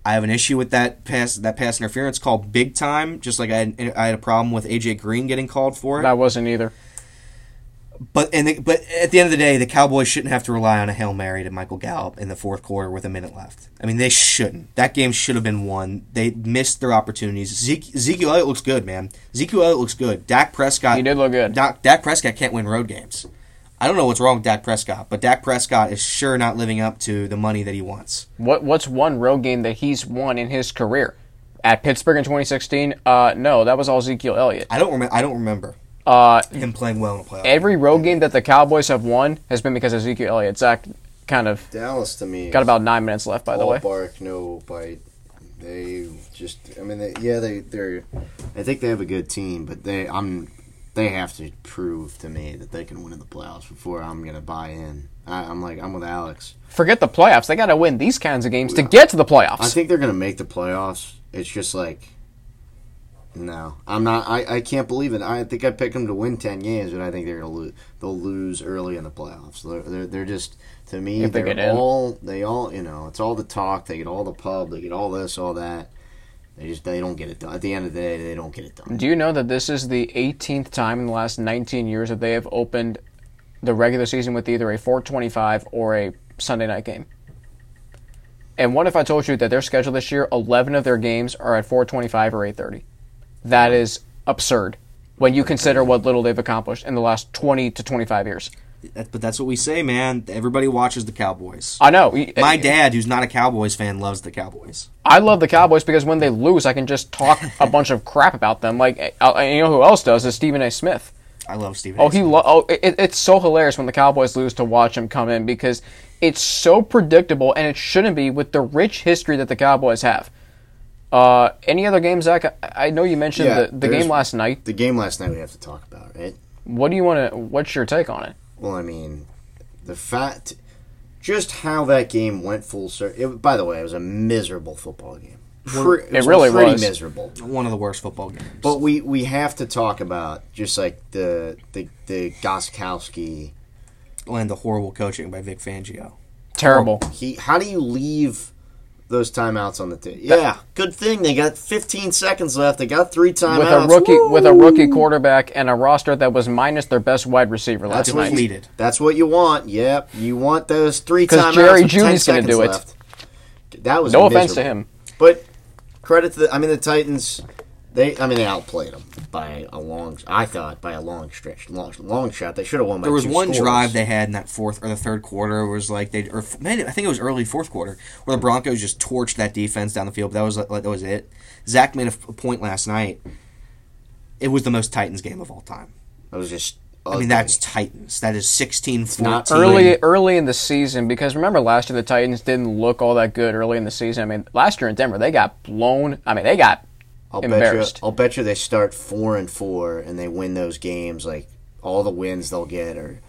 I have an issue with that pass that pass interference call big time, just like I had, I had a problem with AJ Green getting called for it. That wasn't either. But and the, but at the end of the day, the Cowboys shouldn't have to rely on a hail mary to Michael Gallup in the fourth quarter with a minute left. I mean, they shouldn't. That game should have been won. They missed their opportunities. Zeke, Ezekiel Elliott looks good, man. Ezekiel Elliott looks good. Dak Prescott. He did look good. Dak, Dak Prescott can't win road games. I don't know what's wrong with Dak Prescott, but Dak Prescott is sure not living up to the money that he wants. What what's one road game that he's won in his career? At Pittsburgh in 2016? Uh, no, that was all Ezekiel Elliott. I don't remember. I don't remember Uh, him playing well in the playoffs. every road game that the Cowboys have won has been because of Ezekiel Elliott. Zach kind of Dallas to me got about nine minutes left, by the all way. bark, no bite. They just, I mean, they, yeah, they they're. I think they have a good team, but they, I'm, they have to prove to me that they can win in the playoffs before I'm gonna buy in. I, I'm like, I'm with Alex. Forget the playoffs. They got to win these kinds of games to get to the playoffs. I think they're gonna make the playoffs. It's just like, no, I'm not. I, I can't believe it. I think I picked them to win ten games, but I think they're gonna lose. They'll lose early in the playoffs. They're they're, they're just to me. If they they're all they all you know. It's all the talk. They get all the pub. They get all this, all that. They just they don't get it done. At the end of the day, they don't get it done. Do you know that this is the 18th time in the last 19 years that they have opened the regular season with either a 425 or a Sunday night game? And what if I told you that their schedule this year, 11 of their games are at 425 or 830? That is absurd when you consider what little they've accomplished in the last 20 to 25 years. But that's what we say, man. Everybody watches the Cowboys. I know. My dad, who's not a Cowboys fan, loves the Cowboys. I love the Cowboys because when they lose, I can just talk a bunch of crap about them. Like, uh, you know who else does is Stephen A. Smith. I love Stephen. Oh, A. he lo- oh, it, it's so hilarious when the Cowboys lose to watch him come in because it's so predictable and it shouldn't be with the rich history that the Cowboys have. Uh, any other games, Zach? I, I know you mentioned Yeah, the, the game last night. The game last night we have to talk about, right? What do you want to? What's your take on it? Well, I mean, the fact, just how that game went full circle. By the way, it was a miserable football game. Pre- It really pretty was. miserable. one of the worst football games. But we, we have to talk about just like the the the Gostkowski. and the horrible coaching by Vic Fangio. Terrible. He how do you leave those timeouts on the table? Yeah, good thing they got 15 seconds left. They got three timeouts with a rookie Woo! with a rookie quarterback and a roster that was minus their best wide receiver last That's what night. you Needed. That's what you want. Yep, you want those three timeouts. Because Jerry with 10 gonna seconds do it. left. That was No offense to him. But credit to the, I mean the Titans. They I mean they outplayed them by a long. I thought by a long stretch, long long shot. They should have won. By There was two one scores. drive they had in that fourth or the third quarter was like they or man, I think it was early fourth quarter where the Broncos just torched that defense down the field. But that was like, that was it. Zach made a, f- a point last night. It was the most Titans game of all time. It was just. I mean, that's Titans. That is 16 not 14. early early in the season because remember last year the Titans didn't look all that good early in the season. I mean, last year in Denver they got blown. I mean, they got I'll bet you. I'll bet you they start four and four and they win those games. Like all the wins they'll get are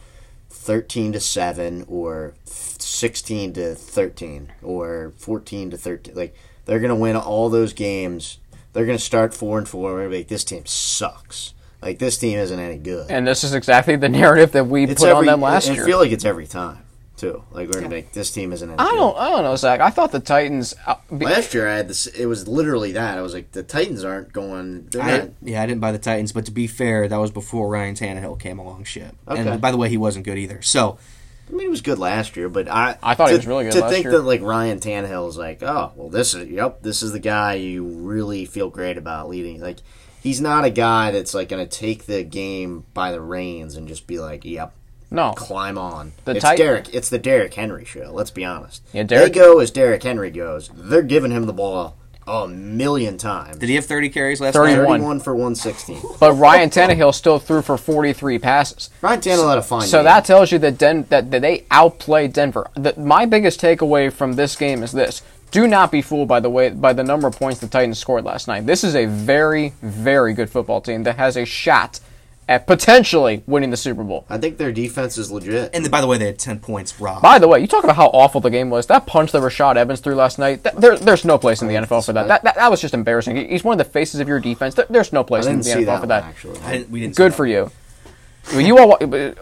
thirteen to seven or sixteen to thirteen or fourteen to thirteen. Like they're gonna win all those games. They're gonna start four and four. Be like, this team sucks. Like this team isn't any good. and this is exactly the narrative that we it's put every, on them last I year. I feel like it's every time too. Like we're gonna make this team isn't any I don't I don't know, Zach. I thought the Titans. Uh, be- Last year I had this. It was literally that. I was like, the Titans aren't going. They're I, not. yeah, I didn't buy the Titans, but to be fair, that was before Ryan Tannehill came along shit. Okay. And by the way, he wasn't good either. So I mean, he was good last year, but I I thought he was really good To last think year. that like Ryan Tannehill is like, oh well, this is yep, this is the guy you really feel great about leading. Like he's not a guy that's like going to take the game by the reins and just be like, yep, No, climb on. The it's Tit- Derek. It's the Derrick Henry show. Let's be honest. Yeah, Derrick- They go as Derrick Henry goes. They're giving him the ball a million times. Did he have 30 carries last 31. night? Thirty-one for one sixteen. but Ryan Tannehill still threw for 43 passes. Ryan Tannehill had a fine. So game. that tells you that, Den- that, that they outplayed Denver. The, my biggest takeaway from this game is this: Do not be fooled by the way by the number of points the Titans scored last night. This is a very, very good football team that has a shot at potentially winning the Super Bowl. I think their defense is legit. And by the way, they had 10 points robbed. By the way, you talk about how awful the game was. That punch that Rashaan Evans threw last night, that, there, there's no place in the NFL for that. That, that. that was just embarrassing. He's one of the faces of your defense. There, there's no place in didn't the see NFL that for one, that. actually. I didn't, we didn't Good see for you. Well, You all, it, it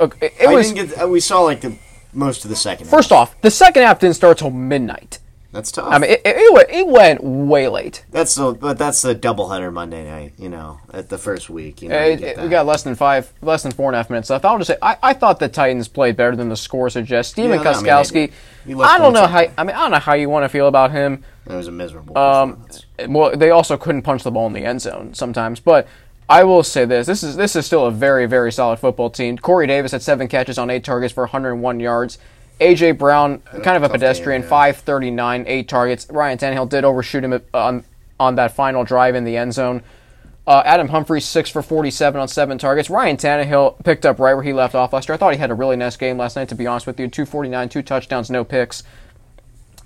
I was didn't get. uh, We saw like the most of the second. first half. off, the second half didn't start till midnight. That's tough. I mean, it, it, it, went, it went way late. that's the but that's the doubleheader Monday night. You know, at the first week. You know, you it- that. we got less than five, less than four and a half minutes left. I'll just say, I, I thought the Titans played better than the score suggests. Stephen Yeah, no, I mean, they Gostkowski, did. He left I don't know how. I mean, I don't know how you want to feel about him. It was a miserable. Um, well, they also couldn't punch the ball in the end zone sometimes. But I will say this: this is this is still a very very solid football team. Corey Davis had seven catches on eight targets for 101 yards. AJ Brown, kind of a pedestrian, game, yeah. 539, eight targets. Ryan Tannehill did overshoot him on on that final drive in the end zone. Uh, Adam Humphries six for 47 on seven targets. Ryan Tannehill picked up right where he left off last year. I thought he had a really nice game last night. To be honest with you, 249, two touchdowns, no picks.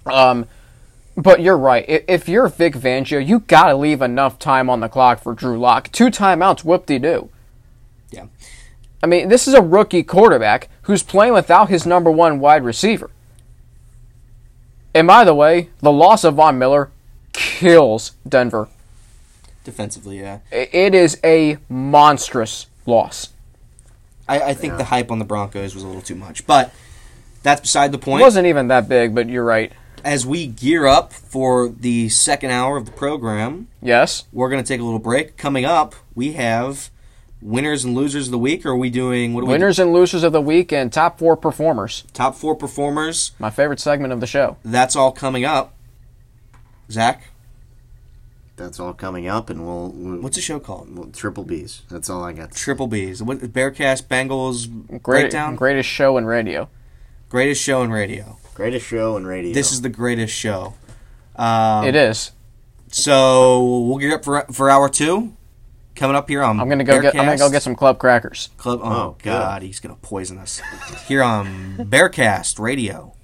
Um, but you're right. I- If you're Vic Fangio, you got to leave enough time on the clock for Drew Lock. Two timeouts, whoop de doo. Yeah. I mean, this is a rookie quarterback who's playing without his number one wide receiver. And by the way, the loss of Von Miller kills Denver. Defensively, yeah. It is a monstrous loss. I, I think the hype on the Broncos was a little too much. But that's beside the point. It wasn't even that big, but you're right. As we gear up for the second hour of the program, Yes. we're going to take a little break. Coming up, we have winners and losers of the week. Or are we doing what are Winners and losers of the week and top four performers. top four performers? My favorite segment of the show. That's all coming up. Zach, that's all coming up, and we'll, we'll what's the show called? well, triple B's. That's all I got. to. Triple B's. What Bearcast Bengals Great, breakdown? Greatest show in radio. Greatest show in radio. Greatest show in radio. This is the greatest show. Um, it is. So we'll get up for for hour two. Coming up here on I'm gonna go get. I'm gonna go get some club crackers. Club. Oh, Oh, good. God, he's gonna poison us. Here on Bearcast Radio.